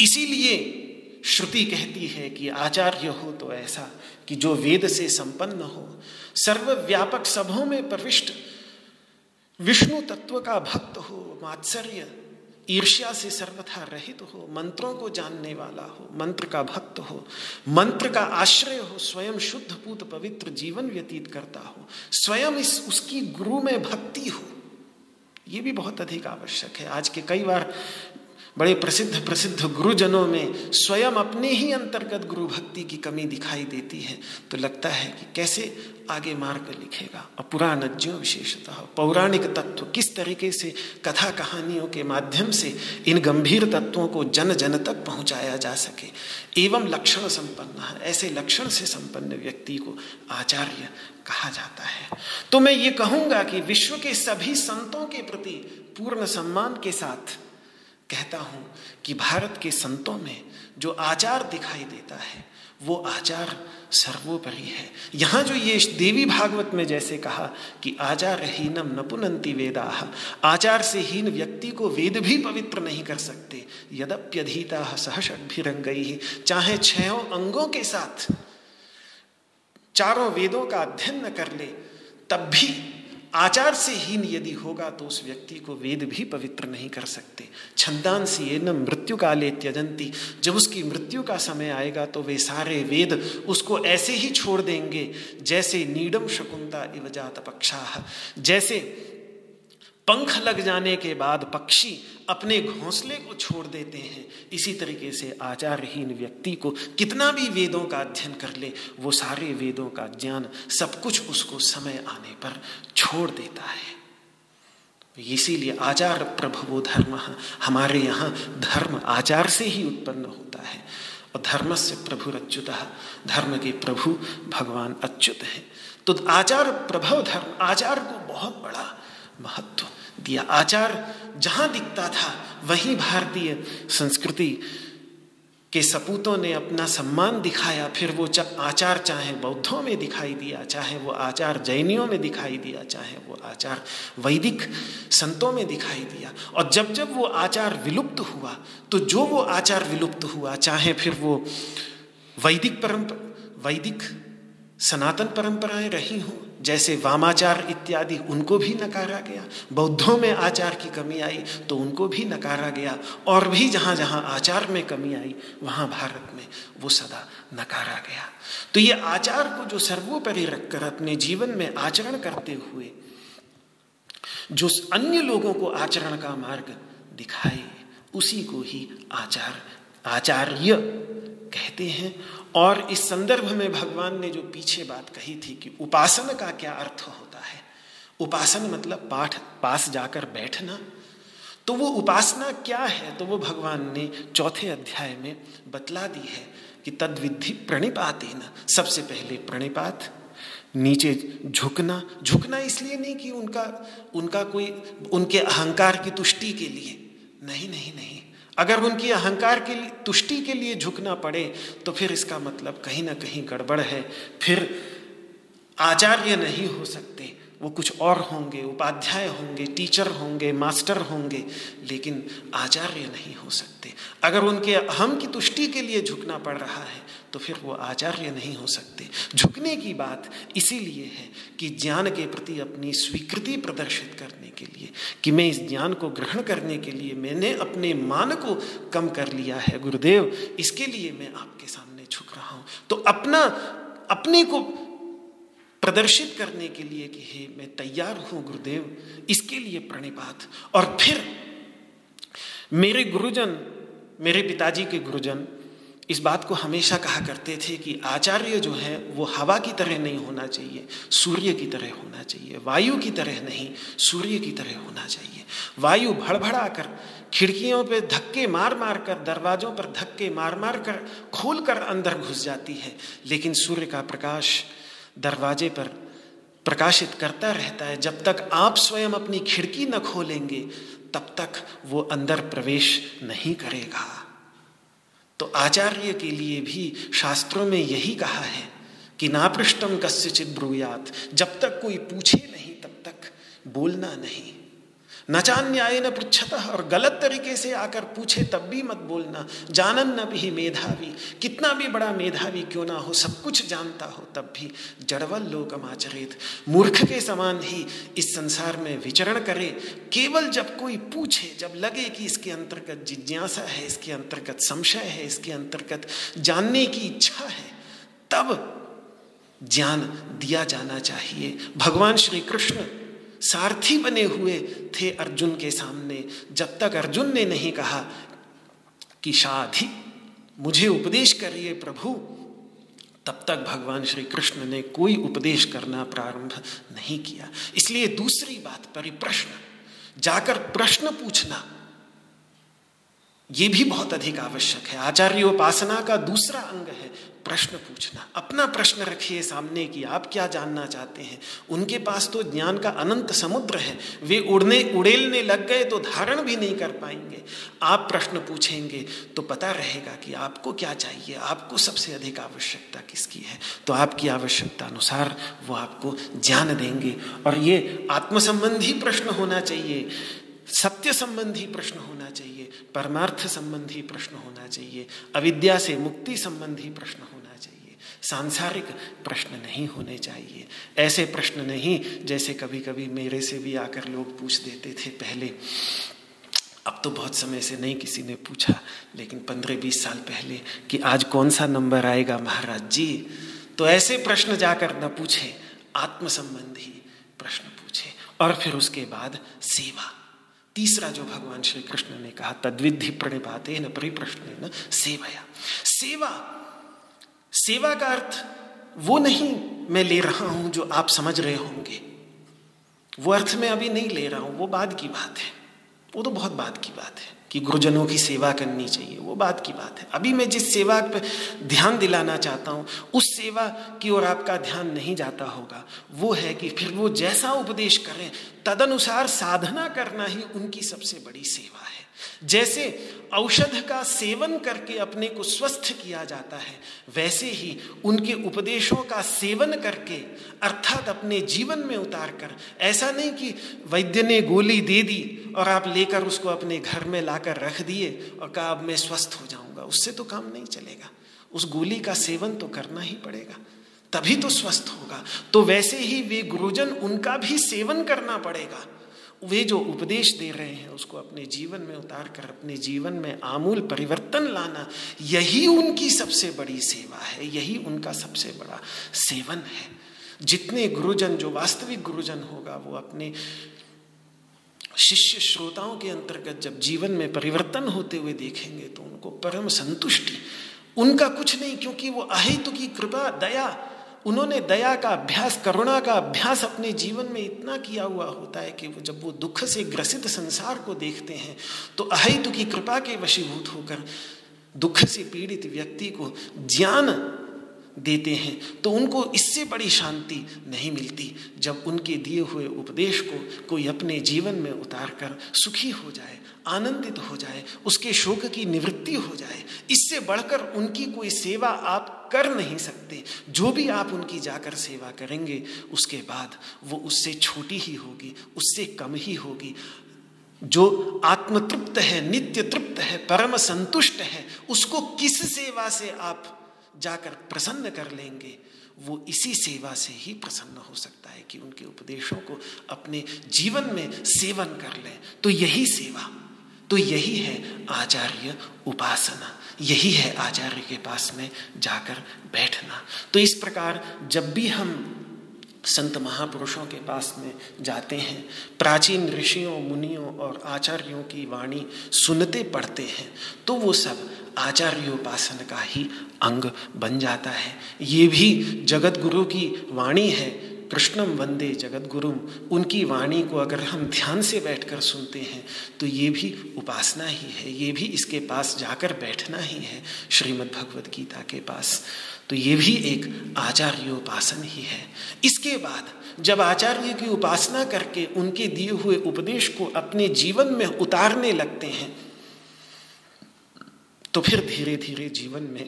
इसीलिए श्रुति कहती है कि आचार्य हो तो ऐसा कि जो वेद से संपन्न हो, सर्वव्यापक सभों में प्रविष्ट विष्णु तत्व का भक्त हो, मात्सर्य ईर्ष्या से सर्वथा रहित हो, मंत्रों को जानने वाला हो, मंत्र का भक्त हो, मंत्र का आश्रय हो, स्वयं शुद्ध पूत पवित्र जीवन व्यतीत करता हो, स्वयं इस उसकी गुरु में भक्ति हो, ये भी बहुत अधिक आवश्यक है। आज के कई बार बड़े प्रसिद्ध प्रसिद्ध गुरुजनों में स्वयं अपने ही अंतर्गत गुरु भक्ति की कमी दिखाई देती है। तो लगता है कि कैसे आगे मार्ग लिखेगा? और पुराणज्ञों विशेषतः, पौराणिक तत्व किस तरीके से कथा कहानियों के माध्यम से इन गंभीर तत्वों को जन जन तक पहुँचाया जा सके? एवं लक्षण संपन्न है, ऐसे लक्षण से संपन्न व्यक्ति को आचार्य कहा जाता है। तो मैं ये कहूँगा कि विश्व के सभी संतों के प्रति पूर्ण सम्मान के साथ कहता हूँ कि भारत के संतों में जो आचार दिखाई देता है, वो आचार सर्वोपरि है। यहाँ जो ये देवी भागवत में जैसे कहा कि आचार हीनम नपुनंती वेदा, आचार से हीन व्यक्ति को वेद भी पवित्र नहीं कर सकते। यद्यधीता सहषभिरंगई चाहे छो अंगों के साथ चारों वेदों का अध्ययन न कर ले, तब भी आचार से हीन यदि होगा तो उस व्यक्ति को वेद भी पवित्र नहीं कर सकते। छंदांसी ये न मृत्यु काले त्यजंती। जब उसकी मृत्यु का समय आएगा तो वे सारे वेद उसको ऐसे ही छोड़ देंगे जैसे नीडम शकुंता इव जात पक्षा। जैसे पंख लग जाने के बाद पक्षी अपने घोंसले को छोड़ देते हैं। इसी तरीके से आचारहीन व्यक्ति को कितना भी वेदों का अध्ययन कर ले, वो सारे वेदों का ज्ञान सब कुछ उसको समय आने पर छोड़ देता है। इसीलिए आचार प्रभुवो धर्म हमारे यहाँ धर्म आचार से ही उत्पन्न होता है। और धर्म से प्रभु अच्युत धर्म के प्रभु भगवान अच्युत हैं। तो आचार प्रभव धर्म, आचार को बहुत बड़ा महत्व दिया। आचार जहाँ दिखता था, वहीं भारतीय संस्कृति के सपूतों ने अपना सम्मान दिखाया। फिर वो आचार चाहे बौद्धों में दिखाई दिया, चाहे वो आचार जैनियों में दिखाई दिया, चाहे वो आचार वैदिक संतों में दिखाई दिया। और जब जब वो आचार विलुप्त हुआ तो जो वो आचार विलुप्त हुआ, चाहे फिर वो वैदिक परंपरा वैदिक सनातन परंपराएँ रही हों जैसे वामाचार इत्यादि, उनको भी नकारा गया। बौद्धों में आचार की कमी आई तो उनको भी नकारा गया। और भी जहाँ जहाँ आचार में कमी आई, वहाँ भारत में वो सदा नकारा गया। तो ये आचार को जो सर्वोपरि रखकर अपने जीवन में आचरण करते हुए, जो अन्य लोगों को आचरण का मार्ग दिखाए, उसी को ही आचार, आचार्य कहते हैं। और इस संदर्भ में भगवान ने जो पीछे बात कही थी कि उपासना का क्या अर्थ होता है? उपासन मतलब पाठ, पास जाकर बैठना। तो वो उपासना क्या है? तो वो भगवान ने चौथे अध्याय में बतला दी है कि तद विधि प्रणिपातेन। सबसे पहले प्रणिपात, नीचे झुकना। झुकना इसलिए नहीं कि उनका उनका कोई, उनके अहंकार की तुष्टि के लिए। नहीं नहीं नहीं। अगर उनकी अहंकार के लिए, तुष्टि के लिए झुकना पड़े तो फिर इसका मतलब कहीं ना कहीं गड़बड़ है। फिर आचार्य नहीं हो सकते। वो कुछ और होंगे, उपाध्याय होंगे, टीचर होंगे, मास्टर होंगे, लेकिन आचार्य नहीं हो सकते। अगर उनके अहम की तुष्टि के लिए झुकना पड़ रहा है तो फिर वो आचार्य नहीं हो सकते। झुकने की बात इसीलिए है कि ज्ञान के प्रति अपनी स्वीकृति प्रदर्शित करने के लिए कि मैं इस ज्ञान को ग्रहण करने के लिए मैंने अपने मान को कम कर लिया है। गुरुदेव, इसके लिए मैं आपके सामने झुक रहा हूँ। तो अपना, अपने को प्रदर्शित करने के लिए कि हे, मैं तैयार हूँ गुरुदेव, इसके लिए प्रणिपात। और फिर मेरे गुरुजन, मेरे पिताजी के गुरुजन इस बात को हमेशा कहा करते थे कि आचार्य जो है, वो हवा की तरह नहीं होना चाहिए, सूर्य की तरह होना चाहिए, वायु की तरह नहीं, सूर्य की तरह होना चाहिए। वायु भड़भड़ा कर खिड़कियों पे धक्के मार मार कर, दरवाजों पर धक्के मार मार कर, खोल कर अंदर घुस जाती है। लेकिन सूर्य का प्रकाश दरवाजे पर प्रकाशित करता रहता है। जब तक आप स्वयं अपनी खिड़की न खोलेंगे, तब तक वो अंदर प्रवेश नहीं करेगा। तो आचार्य के लिए भी शास्त्रों में यही कहा है कि नापृष्टम कस्यचित ब्रूयात। जब तक कोई पूछे नहीं, तब तक बोलना नहीं। नचान्याय न पृछत और गलत तरीके से आकर पूछे तब भी मत बोलना। जानन न भी मेधावी। कितना भी बड़ा मेधावी क्यों ना हो, सब कुछ जानता हो, तब भी जड़वल लोकम आचरित मूर्ख के समान ही इस संसार में विचरण करे। केवल जब कोई पूछे, जब लगे कि इसके अंतर्गत जिज्ञासा है, इसके अंतर्गत संशय है, इसके अंतर्गत जानने की इच्छा है, तब ज्ञान दिया जाना चाहिए। भगवान श्री कृष्ण सारथी बने हुए थे अर्जुन के सामने। जब तक अर्जुन ने नहीं कहा कि शाधी मुझे उपदेश करिए प्रभु, तब तक भगवान श्री कृष्ण ने कोई उपदेश करना प्रारंभ नहीं किया। इसलिए दूसरी बात, परिप्रश्न। जाकर प्रश्न पूछना, ये भी बहुत अधिक आवश्यक है। आचार्य उपासना का दूसरा अंग है प्रश्न पूछना। अपना प्रश्न रखिए सामने कि आप क्या जानना चाहते हैं। उनके पास तो ज्ञान का अनंत समुद्र है। वे उड़ने, उड़ेलने लग गए तो धारण भी नहीं कर पाएँगे। आप प्रश्न पूछेंगे तो पता रहेगा कि आपको क्या चाहिए। आपको सबसे अधिक आवश्यकता किसकी है? तो आपकी आवश्यकता अनुसार वो आपको ज्ञान देंगे। और ये आत्मसंबंधी प्रश्न होना चाहिए। सत्य संबंधी प्रश्न होना चाहिए। परमार्थ संबंधी प्रश्न होना चाहिए। अविद्या से मुक्ति संबंधी प्रश्न होना सांसारिक प्रश्न नहीं होने चाहिए। ऐसे प्रश्न नहीं जैसे कभी कभी मेरे से भी आकर लोग पूछ देते थे पहले। अब तो बहुत समय से नहीं किसी ने पूछा, लेकिन पंद्रह बीस साल पहले कि आज कौन सा नंबर आएगा महाराज जी? तो ऐसे प्रश्न जाकर न पूछे आत्म संबंधी प्रश्न पूछे। और फिर उसके बाद सेवा। तीसरा जो भगवान श्री कृष्ण ने कहा तद्विधि प्रणिपाते न परिप्रश्न न सेवया। सेवा सेवा का अर्थ वो नहीं मैं ले रहा हूँ जो आप समझ रहे होंगे। वो अर्थ में अभी नहीं ले रहा हूँ, वो बाद की बात है। वो तो बहुत बात की बात है कि गुरुजनों की सेवा करनी चाहिए, वो बात की बात है। अभी मैं जिस सेवा पर ध्यान दिलाना चाहता हूँ, उस सेवा की ओर आपका ध्यान नहीं जाता होगा। वो है कि फिर वो जैसा उपदेश करें, तदनुसार साधना करना ही उनकी सबसे बड़ी सेवा है। जैसे औषध का सेवन करके अपने को स्वस्थ किया जाता है, वैसे ही उनके उपदेशों का सेवन करके अर्थात अपने जीवन में उतार कर, ऐसा नहीं कि वैद्य ने गोली दे दी और आप लेकर उसको अपने घर में लाकर रख दिए और कहा, अब मैं स्वस्थ हो जाऊँगा। उससे तो काम नहीं चलेगा। उस गोली का सेवन तो करना ही पड़ेगा। तभी तो स्वस्थ होगा। तो वैसे ही वे गुरुजन, उनका भी सेवन करना पड़ेगा। वे जो उपदेश दे रहे हैं, उसको अपने जीवन में उतार कर, अपने जीवन में आमूल परिवर्तन लाना, यही उनकी सबसे बड़ी सेवा है, यही उनका सबसे बड़ा सेवन है। जितने गुरुजन, जो वास्तविक गुरुजन होगा, वो अपने शिष्य श्रोताओं के अंतर्गत जब जीवन में परिवर्तन होते हुए देखेंगे तो उनको परम संतुष्टि, उनका कुछ नहीं, क्योंकि वो अहितु की कृपा, दया उन्होंने दया का अभ्यास, करुणा का अभ्यास अपने जीवन में इतना किया हुआ होता है कि वो जब वो दुख से ग्रसित संसार को देखते हैं तो अहितु की कृपा के वशीभूत होकर दुख से पीड़ित व्यक्ति को ज्ञान देते हैं तो उनको इससे बड़ी शांति नहीं मिलती जब उनके दिए हुए उपदेश को कोई अपने जीवन में उतार कर सुखी हो जाए। आनंदित हो जाए, उसके शोक की निवृत्ति हो जाए, इससे बढ़कर उनकी कोई सेवा आप कर नहीं सकते। जो भी आप उनकी जाकर सेवा करेंगे, उसके बाद वो उससे छोटी ही होगी, उससे कम ही होगी। जो आत्मतृप्त है नित्य तृप्त है, परम संतुष्ट है, उसको किस सेवा से आप जाकर प्रसन्न कर लेंगे, वो इसी सेवा से ही प्रसन्न हो सकता है कि उनके उपदेशों को अपने जीवन में सेवन कर लें। तो यही सेवा। तो यही है आचार्य उपासना, यही है आचार्य के पास में जाकर बैठना। तो इस प्रकार जब भी हम संत महापुरुषों के पास में जाते हैं, प्राचीन ऋषियों, मुनियों और आचार्यों की वाणी सुनते पढ़ते हैं तो वो सब आचार्योपासन का ही अंग बन जाता है। ये भी जगत गुरु की वाणी है कृष्णम वंदे जगत गुरुम उनकी वाणी को अगर हम ध्यान से बैठकर सुनते हैं तो ये भी उपासना ही है, ये भी इसके पास जाकर बैठना ही है, श्रीमद् भगवद गीता के पास। तो ये भी एक आचार्योपासन ही है। इसके बाद, जब आचार्य की उपासना करके उनके दिए हुए उपदेश को अपने जीवन में उतारने लगते हैं तो फिर धीरे धीरे जीवन में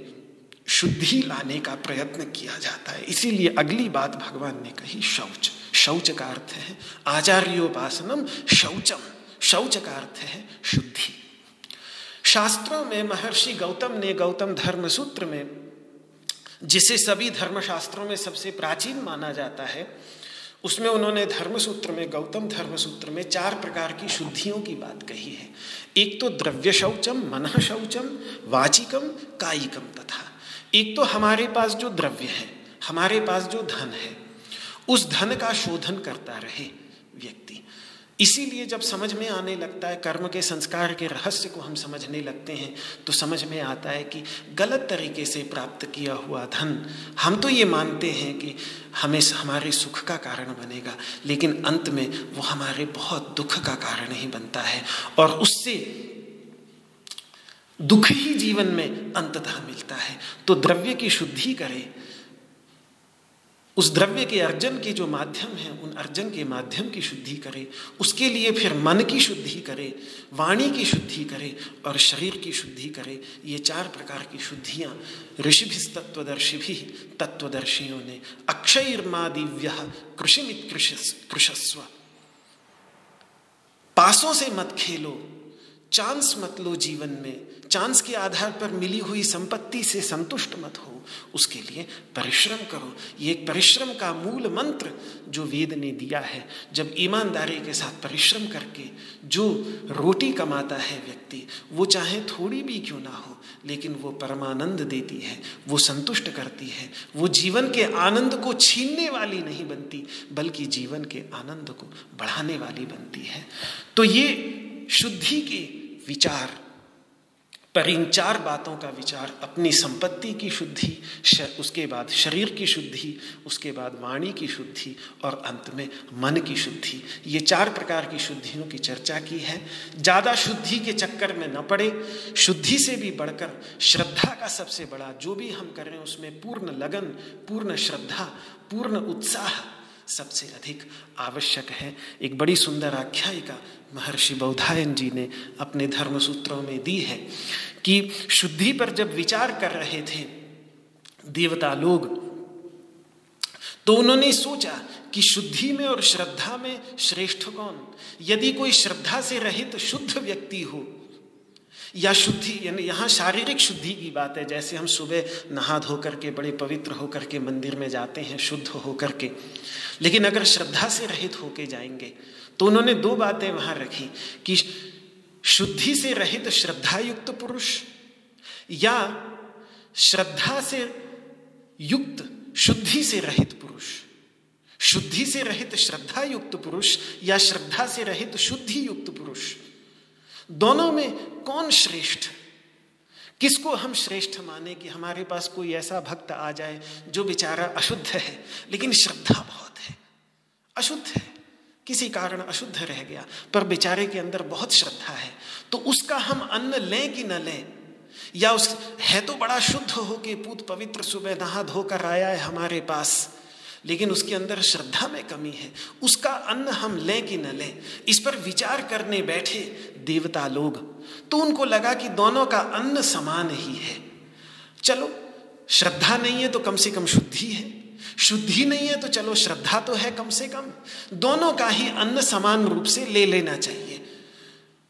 शुद्धि लाने का प्रयत्न किया जाता है। इसीलिए अगली बात भगवान ने कही, शौच। शौच का अर्थ है आचार्योपासनम शौचम। शौच का अर्थ है शुद्धि। शास्त्रों में महर्षि गौतम ने गौतम धर्म सूत्र में, जिसे सभी धर्मशास्त्रों में सबसे प्राचीन माना जाता है, उसमें उन्होंने धर्मसूत्र में, गौतम धर्मसूत्र में चार प्रकार की शुद्धियों की बात कही है। एक तो द्रव्य शौचम मन शौचम वाचिकम, कायिकम तथा एक तो हमारे पास जो द्रव्य है, हमारे पास जो धन है, उस धन का शोधन करता रहे व्यक्ति। इसीलिए जब समझ में आने लगता है, कर्म के संस्कार के रहस्य को हम समझने लगते हैं तो समझ में आता है कि गलत तरीके से प्राप्त किया हुआ धन, हम तो ये मानते हैं कि हमें हमारे सुख का कारण बनेगा, लेकिन अंत में वो हमारे बहुत दुख का कारण ही बनता है। और उससे दुख ही जीवन में अंततः मिलता है। तो द्रव्य की शुद्धि करे। उस द्रव्य के अर्जन के जो माध्यम है, उन अर्जन के माध्यम की शुद्धि करे। उसके लिए फिर मन की शुद्धि करे, वाणी की शुद्धि करे और शरीर की शुद्धि करे। ये चार प्रकार की शुद्धियाँ ऋषि तत्वदर्शी भी तत्वदर्शियों ने। अक्षयर्मा दिव्य कृषिमित कृषस्व। पासों से मत खेलो। चांस मत लो जीवन में। चांस के आधार पर मिली हुई संपत्ति से संतुष्ट मत हो। उसके लिए परिश्रम करो। ये एक परिश्रम का मूल मंत्र जो वेद ने दिया है। जब ईमानदारी के साथ परिश्रम करके जो रोटी कमाता है व्यक्ति, वो चाहे थोड़ी भी क्यों ना हो, लेकिन वो परमानंद देती है, वो संतुष्ट करती है। वो जीवन के आनंद को छीनने वाली नहीं बनती, बल्कि जीवन के आनंद को बढ़ाने वाली बनती है। तो ये शुद्धि के विचार। पर इन चार बातों का विचार, अपनी संपत्ति की शुद्धि उसके बाद शरीर की शुद्धि, उसके बाद वाणी की शुद्धि और अंत में मन की शुद्धि। ये चार प्रकार की शुद्धियों की चर्चा की है। ज़्यादा शुद्धि के चक्कर में न पड़े। शुद्धि से भी बढ़कर श्रद्धा का सबसे बड़ा, जो भी हम कर रहे हैं उसमें पूर्ण लगन, पूर्ण श्रद्धा, पूर्ण उत्साह सबसे अधिक आवश्यक है। एक बड़ी सुंदर आख्यायिका महर्षि बौधायन जी ने अपने धर्म सूत्रों में दी है कि शुद्धि पर जब विचार कर रहे थे, देवता लोग तो उन्होंने सोचा कि शुद्धि में और श्रद्धा में श्रेष्ठ कौन? यदि कोई श्रद्धा से रहित तो शुद्ध व्यक्ति हो या शुद्धि, यानी यहाँ शारीरिक शुद्धि की बात है, जैसे हम सुबह नहा धो करके बड़े पवित्र होकर के मंदिर में जाते हैं, शुद्ध होकर के। लेकिन अगर श्रद्धा से रहित होके जाएँगे तो उन्होंने दो बातें वहाँ रखी, कि शुद्धि से रहित श्रद्धा युक्त पुरुष, या श्रद्धा से युक्त, शुद्धि से रहित पुरुष। शुद्धि से रहित श्रद्धा युक्त पुरुष, या श्रद्धा से रहित शुद्धि युक्त पुरुष। दोनों में कौन श्रेष्ठ? किसको हम श्रेष्ठ माने कि हमारे पास कोई ऐसा भक्त आ जाए जो बेचारा अशुद्ध है, लेकिन श्रद्धा बहुत है। अशुद्ध है। किसी कारण अशुद्ध रह गया, पर बेचारे के अंदर बहुत श्रद्धा है। तो उसका हम अन्न लें कि न लें? या उस है तो बड़ा शुद्ध हो के पूत पवित्र सुबह नहा धोकर आया है हमारे पास। लेकिन उसके अंदर श्रद्धा में कमी है। उसका अन्न हम लें कि न लें, इस पर विचार करने बैठे देवता लोग तो उनको लगा कि दोनों का अन्न समान ही है। चलो, श्रद्धा नहीं है तो कम से कम शुद्धि है। शुद्धि नहीं है तो चलो, श्रद्धा तो है कम से कम। दोनों का ही अन्न समान रूप से ले लेना चाहिए।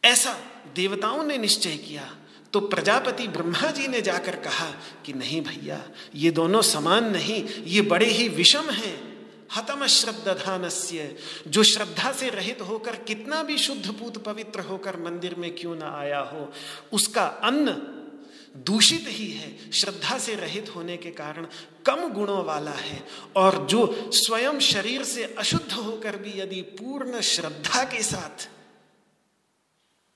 ऐसा देवताओं ने निश्चय किया। तो प्रजापति ब्रह्मा जी ने जाकर कहा कि नहीं भैया, ये दोनों समान नहीं, ये बड़े ही विषम हैं। हतम श्रद्धानस्य जो श्रद्धा से रहित होकर कितना भी शुद्ध पूत पवित्र होकर मंदिर में क्यों ना आया हो, उसका अन्न दूषित ही है। श्रद्धा से रहित होने के कारण कम गुणों वाला है। और जो स्वयं शरीर से अशुद्ध होकर भी यदि पूर्ण श्रद्धा के साथ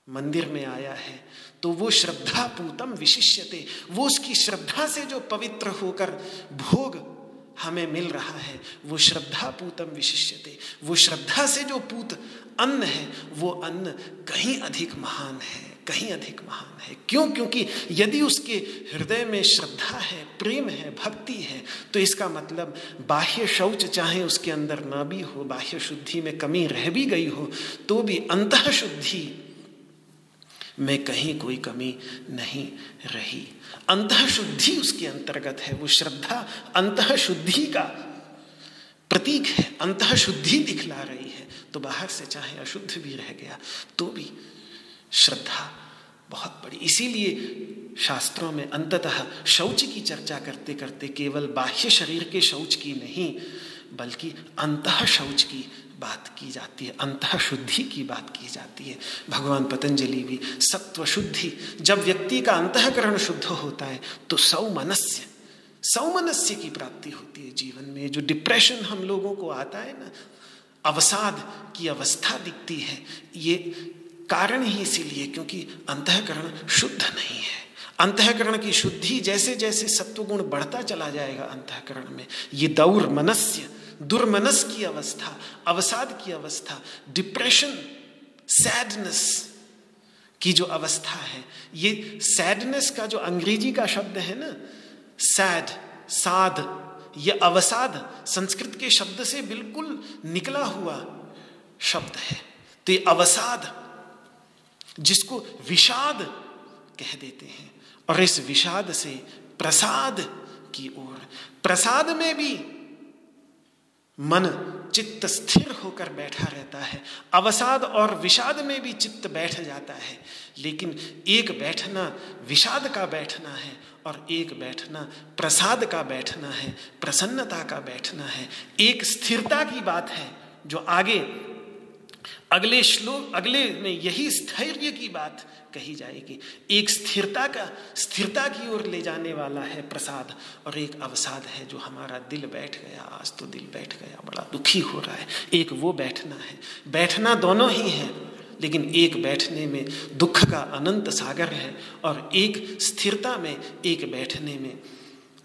मंदिर में आया है तो वो श्रद्धा पूतम विशिष्यते। वो उसकी श्रद्धा से जो पवित्र होकर भोग हमें मिल रहा है, वो श्रद्धा पूतम विशिष्यते। वो श्रद्धा से जो पूत अन्न है, वो अन्न कहीं अधिक महान है, कहीं अधिक महान है। क्यों? क्योंकि यदि उसके हृदय में श्रद्धा है, प्रेम है, भक्ति है तो इसका मतलब बाह्य शौच चाहे उसके अंदर ना भी हो, बाह्य शुद्धि में कमी रह भी गई हो तो भी अंत शुद्धि में कहीं कोई कमी नहीं रही। अंत शुद्धि उसके अंतर्गत है, वो श्रद्धा अंत शुद्धि का प्रतीक है। अंत शुद्धि दिखला रही है तो बाहर से चाहे अशुद्ध भी रह गया तो भी श्रद्धा बहुत बड़ी। इसीलिए शास्त्रों में अंततः शौच की चर्चा करते करते केवल बाह्य शरीर के शौच की नहीं, बल्कि अंत शौच की बात की जाती है अंत शुद्धि की बात की जाती है। भगवान पतंजलि भी सत्व शुद्धि जब व्यक्ति का अंतकरण शुद्ध होता है तो सौ सौमनस्य सौमनस्य की प्राप्ति होती है जीवन में। जो डिप्रेशन हम लोगों को आता है ना, अवसाद की अवस्था दिखती है, ये कारण ही इसीलिए क्योंकि अंतकरण शुद्ध नहीं है। अंतकरण की शुद्धि जैसे जैसे सत्वगुण बढ़ता चला जाएगा अंतकरण में, ये दौर मनस्य दुर्मनस की अवस्था, अवसाद की अवस्था डिप्रेशन सैडनेस की जो अवस्था है, ये सैडनेस का जो अंग्रेज़ी का शब्द है ना सैड साध ये अवसाद संस्कृत के शब्द से बिल्कुल निकला हुआ शब्द है। तो ये अवसाद जिसको विषाद कह देते हैं, और इस विषाद से प्रसाद की ओर, प्रसाद में भी मन चित्त स्थिर होकर बैठा रहता है। अवसाद और विषाद में भी चित्त बैठ जाता है। लेकिन एक बैठना विषाद का बैठना है और एक बैठना प्रसाद का बैठना है, प्रसन्नता का बैठना है। एक स्थिरता की बात है जो आगे, अगले श्लोक, अगले में यही स्थैर्य की बात कही जाएगी। एक स्थिरता का, स्थिरता की ओर ले जाने वाला है प्रसाद और एक अवसाद है जो हमारा दिल बैठ गया, आज तो दिल बैठ गया, बड़ा दुखी हो रहा है। एक वो बैठना है। बैठना दोनों ही है, लेकिन एक बैठने में दुख का अनंत सागर है और एक स्थिरता में, एक बैठने में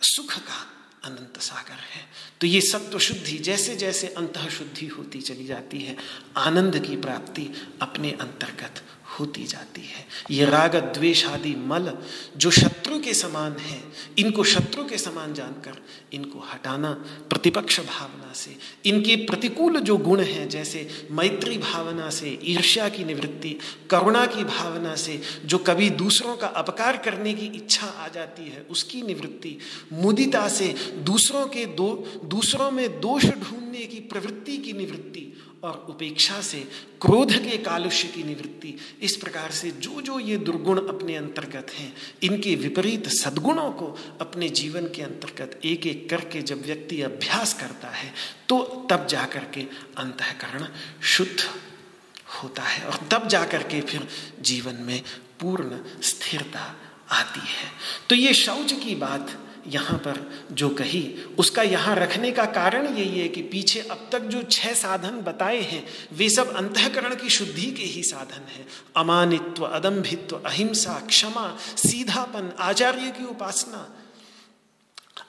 सुख का अनंत सागर है। तो ये सत्व शुद्धि जैसे जैसे अंत शुद्धि होती चली जाती है, आनंद की प्राप्ति अपने अंतर्गत होती जाती है। ये राग, द्वेष आदि मल जो शत्रु के समान है, इनको शत्रु के समान जानकर इनको हटाना प्रतिपक्ष भावना से, इनके प्रतिकूल जो गुण हैं, जैसे मैत्री भावना से, ईर्ष्या की निवृत्ति, करुणा की भावना से, जो कभी दूसरों का अपकार करने की इच्छा आ जाती है, उसकी निवृत्ति, मुदिता से दूसरों के दो, दूसरों में दोष ढूँढने की प्रवृत्ति की निवृत्ति और उपेक्षा से क्रोध के कालुष्य की निवृत्ति। इस प्रकार से जो जो ये दुर्गुण अपने अंतर्गत हैं, इनके विपरीत सद्गुणों को अपने जीवन के अंतर्गत एक एक करके जब व्यक्ति अभ्यास करता है तो तब जा कर के अंतकरण शुद्ध होता है और तब जा कर के फिर जीवन में पूर्ण स्थिरता आती है। तो ये शौच की बात यहाँ पर जो कही, उसका यहाँ रखने का कारण यही है कि पीछे अब तक जो छह साधन बताए हैं, वे सब अंतकरण की शुद्धि के ही साधन हैं। अमानित्व, अदम्भित्व, अहिंसा, क्षमा, सीधापन, आचार्य की उपासना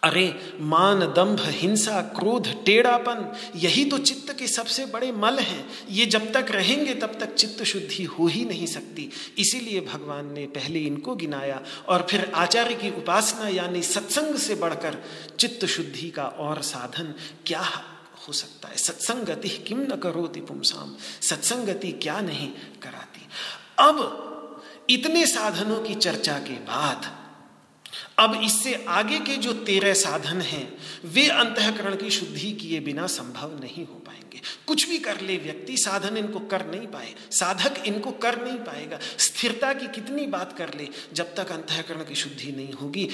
अरे मान दंभ हिंसा, क्रोध, टेढ़ापन, यही तो चित्त के सबसे बड़े मल हैं। ये जब तक रहेंगे, तब तक चित्त शुद्धि हो ही नहीं सकती। इसीलिए भगवान ने पहले इनको गिनाया और फिर आचार्य की उपासना, यानी सत्संग से बढ़कर चित्त शुद्धि का और साधन क्या हो सकता है? सत्संगति किम न करो पुमसाम सत्संगति क्या नहीं कराती? अब इतने साधनों की चर्चा के बाद अब इससे आगे के जो तेरह साधन हैं, वे अंतकरण की शुद्धि किए बिना संभव नहीं हो कुछ भी कर ले व्यक्ति, साधन इनको कर नहीं पाए, साधक इनको कर नहीं पाएगा। स्थिरता की कितनी बात कर ले, जब तक अंतकरण की शुद्धि नहीं होगी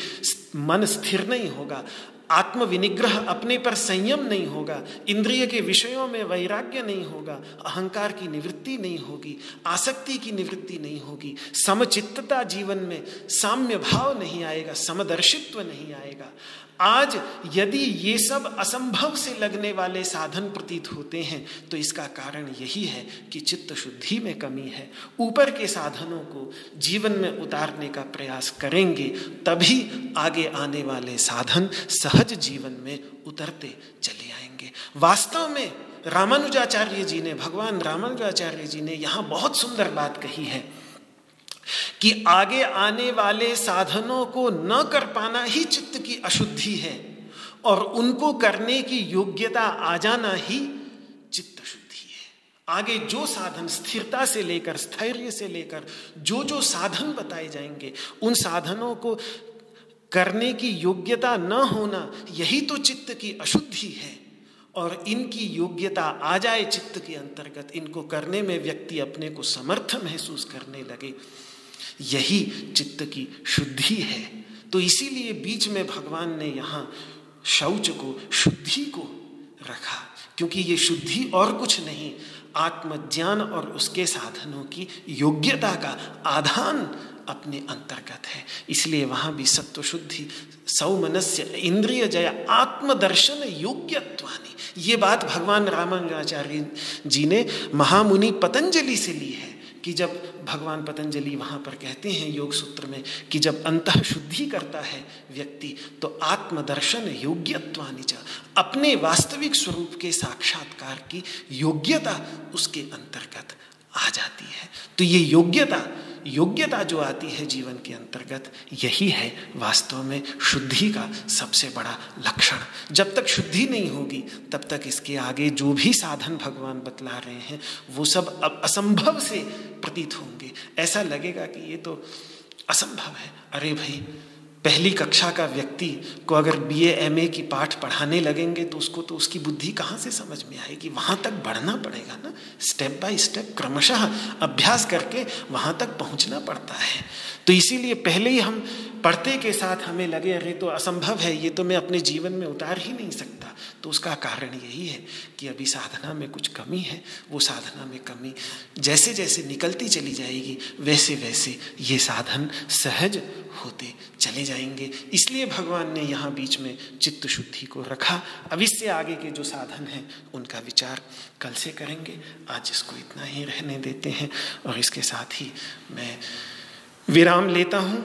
मन स्थिर नहीं होगा आत्म विनिग्रह अपने पर संयम नहीं होगा, इंद्रिय के विषयों में वैराग्य नहीं होगा, अहंकार की निवृत्ति नहीं होगी, आसक्ति की निवृत्ति नहीं होगी, समचित्तता जीवन में साम्य भाव नहीं आएगा, समदर्शित्व नहीं आएगा। आज यदि ये सब असंभव से लगने वाले साधन प्रतीत होते हैं तो इसका कारण यही है कि चित्त शुद्धि में कमी है। ऊपर के साधनों को जीवन में उतारने का प्रयास करेंगे, तभी आगे आने वाले साधन सहज जीवन में उतरते चले आएँगे। वास्तव में रामानुजाचार्य जी ने, भगवान रामानुजाचार्य जी ने यहाँ बहुत सुंदर बात कही है। कि आगे आने वाले साधनों को न कर पाना ही चित्त की अशुद्धि है और उनको करने की योग्यता आ जाना ही चित्त शुद्धि है। आगे जो साधन स्थिरता से लेकर, स्थैर्य से लेकर, जो जो साधन बताए जाएँगे, उन साधनों को करने की योग्यता न होना, यही तो चित्त की अशुद्धि है। और इनकी योग्यता आ जाए चित्त के अंतर्गत, इनको करने में व्यक्ति अपने को समर्थ महसूस करने लगे। यही चित्त की शुद्धि है। तो इसीलिए बीच में भगवान ने यहाँ शौच को, शुद्धि को रखा, क्योंकि ये शुद्धि और कुछ नहीं, आत्मज्ञान और उसके साधनों की योग्यता का आधान अपने अंतर्गत है। इसलिए वहाँ भी सत्व शुद्धि सौमनस्य, इंद्रिय जय, आत्मदर्शन योग्यत्वानी। ये बात भगवान रामानुजाचार्य जी ने महामुनि पतंजलि से ली है कि जब भगवान पतंजलि वहाँ पर कहते हैं योग सूत्र में कि जब अंत शुद्धि करता है व्यक्ति तो आत्मदर्शन योग्यत्वानिच, अपने वास्तविक स्वरूप के साक्षात्कार की योग्यता उसके अंतर्गत आ जाती है। तो ये योग्यता योग्यता जो आती है जीवन के अंतर्गत, यही है वास्तव में शुद्धि का सबसे बड़ा लक्षण। जब तक शुद्धि नहीं होगी, तब तक इसके आगे जो भी साधन भगवान बतला रहे हैं, वो सब असंभव से प्रतीत होंगे। ऐसा लगेगा कि ये तो असंभव है। अरे भाई, पहली कक्षा का व्यक्ति को अगर बी एम ए की पाठ पढ़ाने लगेंगे तो उसको तो उसकी बुद्धि कहाँ से समझ में आएगी? वहाँ तक बढ़ना पड़ेगा ना। स्टेप बाय स्टेप क्रमशः अभ्यास करके वहाँ तक पहुँचना पड़ता है। तो इसीलिए पहले ही हम पढ़ते के साथ हमें लगे, अरे तो असंभव है। ये तो मैं अपने जीवन में उतार ही नहीं सकता। तो उसका कारण यही है कि अभी साधना में कुछ कमी है, वो साधना में कमी जैसे जैसे निकलती चली जाएगी, वैसे वैसे ये साधन सहज होते चले जाएँगे। इसलिए भगवान ने यहाँ बीच में चित्त शुद्धि को रखा। अब इससे आगे के जो साधन हैं, उनका विचार कल से करेंगे। आज इसको इतना ही रहने देते हैं और इसके साथ ही मैं विराम लेता हूँ।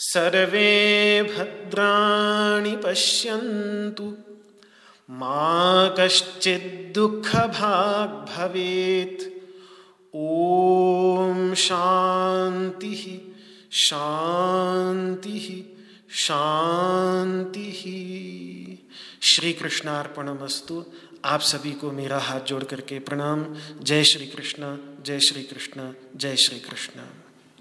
सर्वे भद्राणि पश्यन्तु। मा कश्चिद्दुःखभाग् भवेत् ॐ शान्तिः शान्तिः शान्तिः। श्री आप सभी को मेरा हाथ जोड़ करके प्रणाम। जय श्री कृष्ण जय श्री कृष्ण जय श्री कृष्ण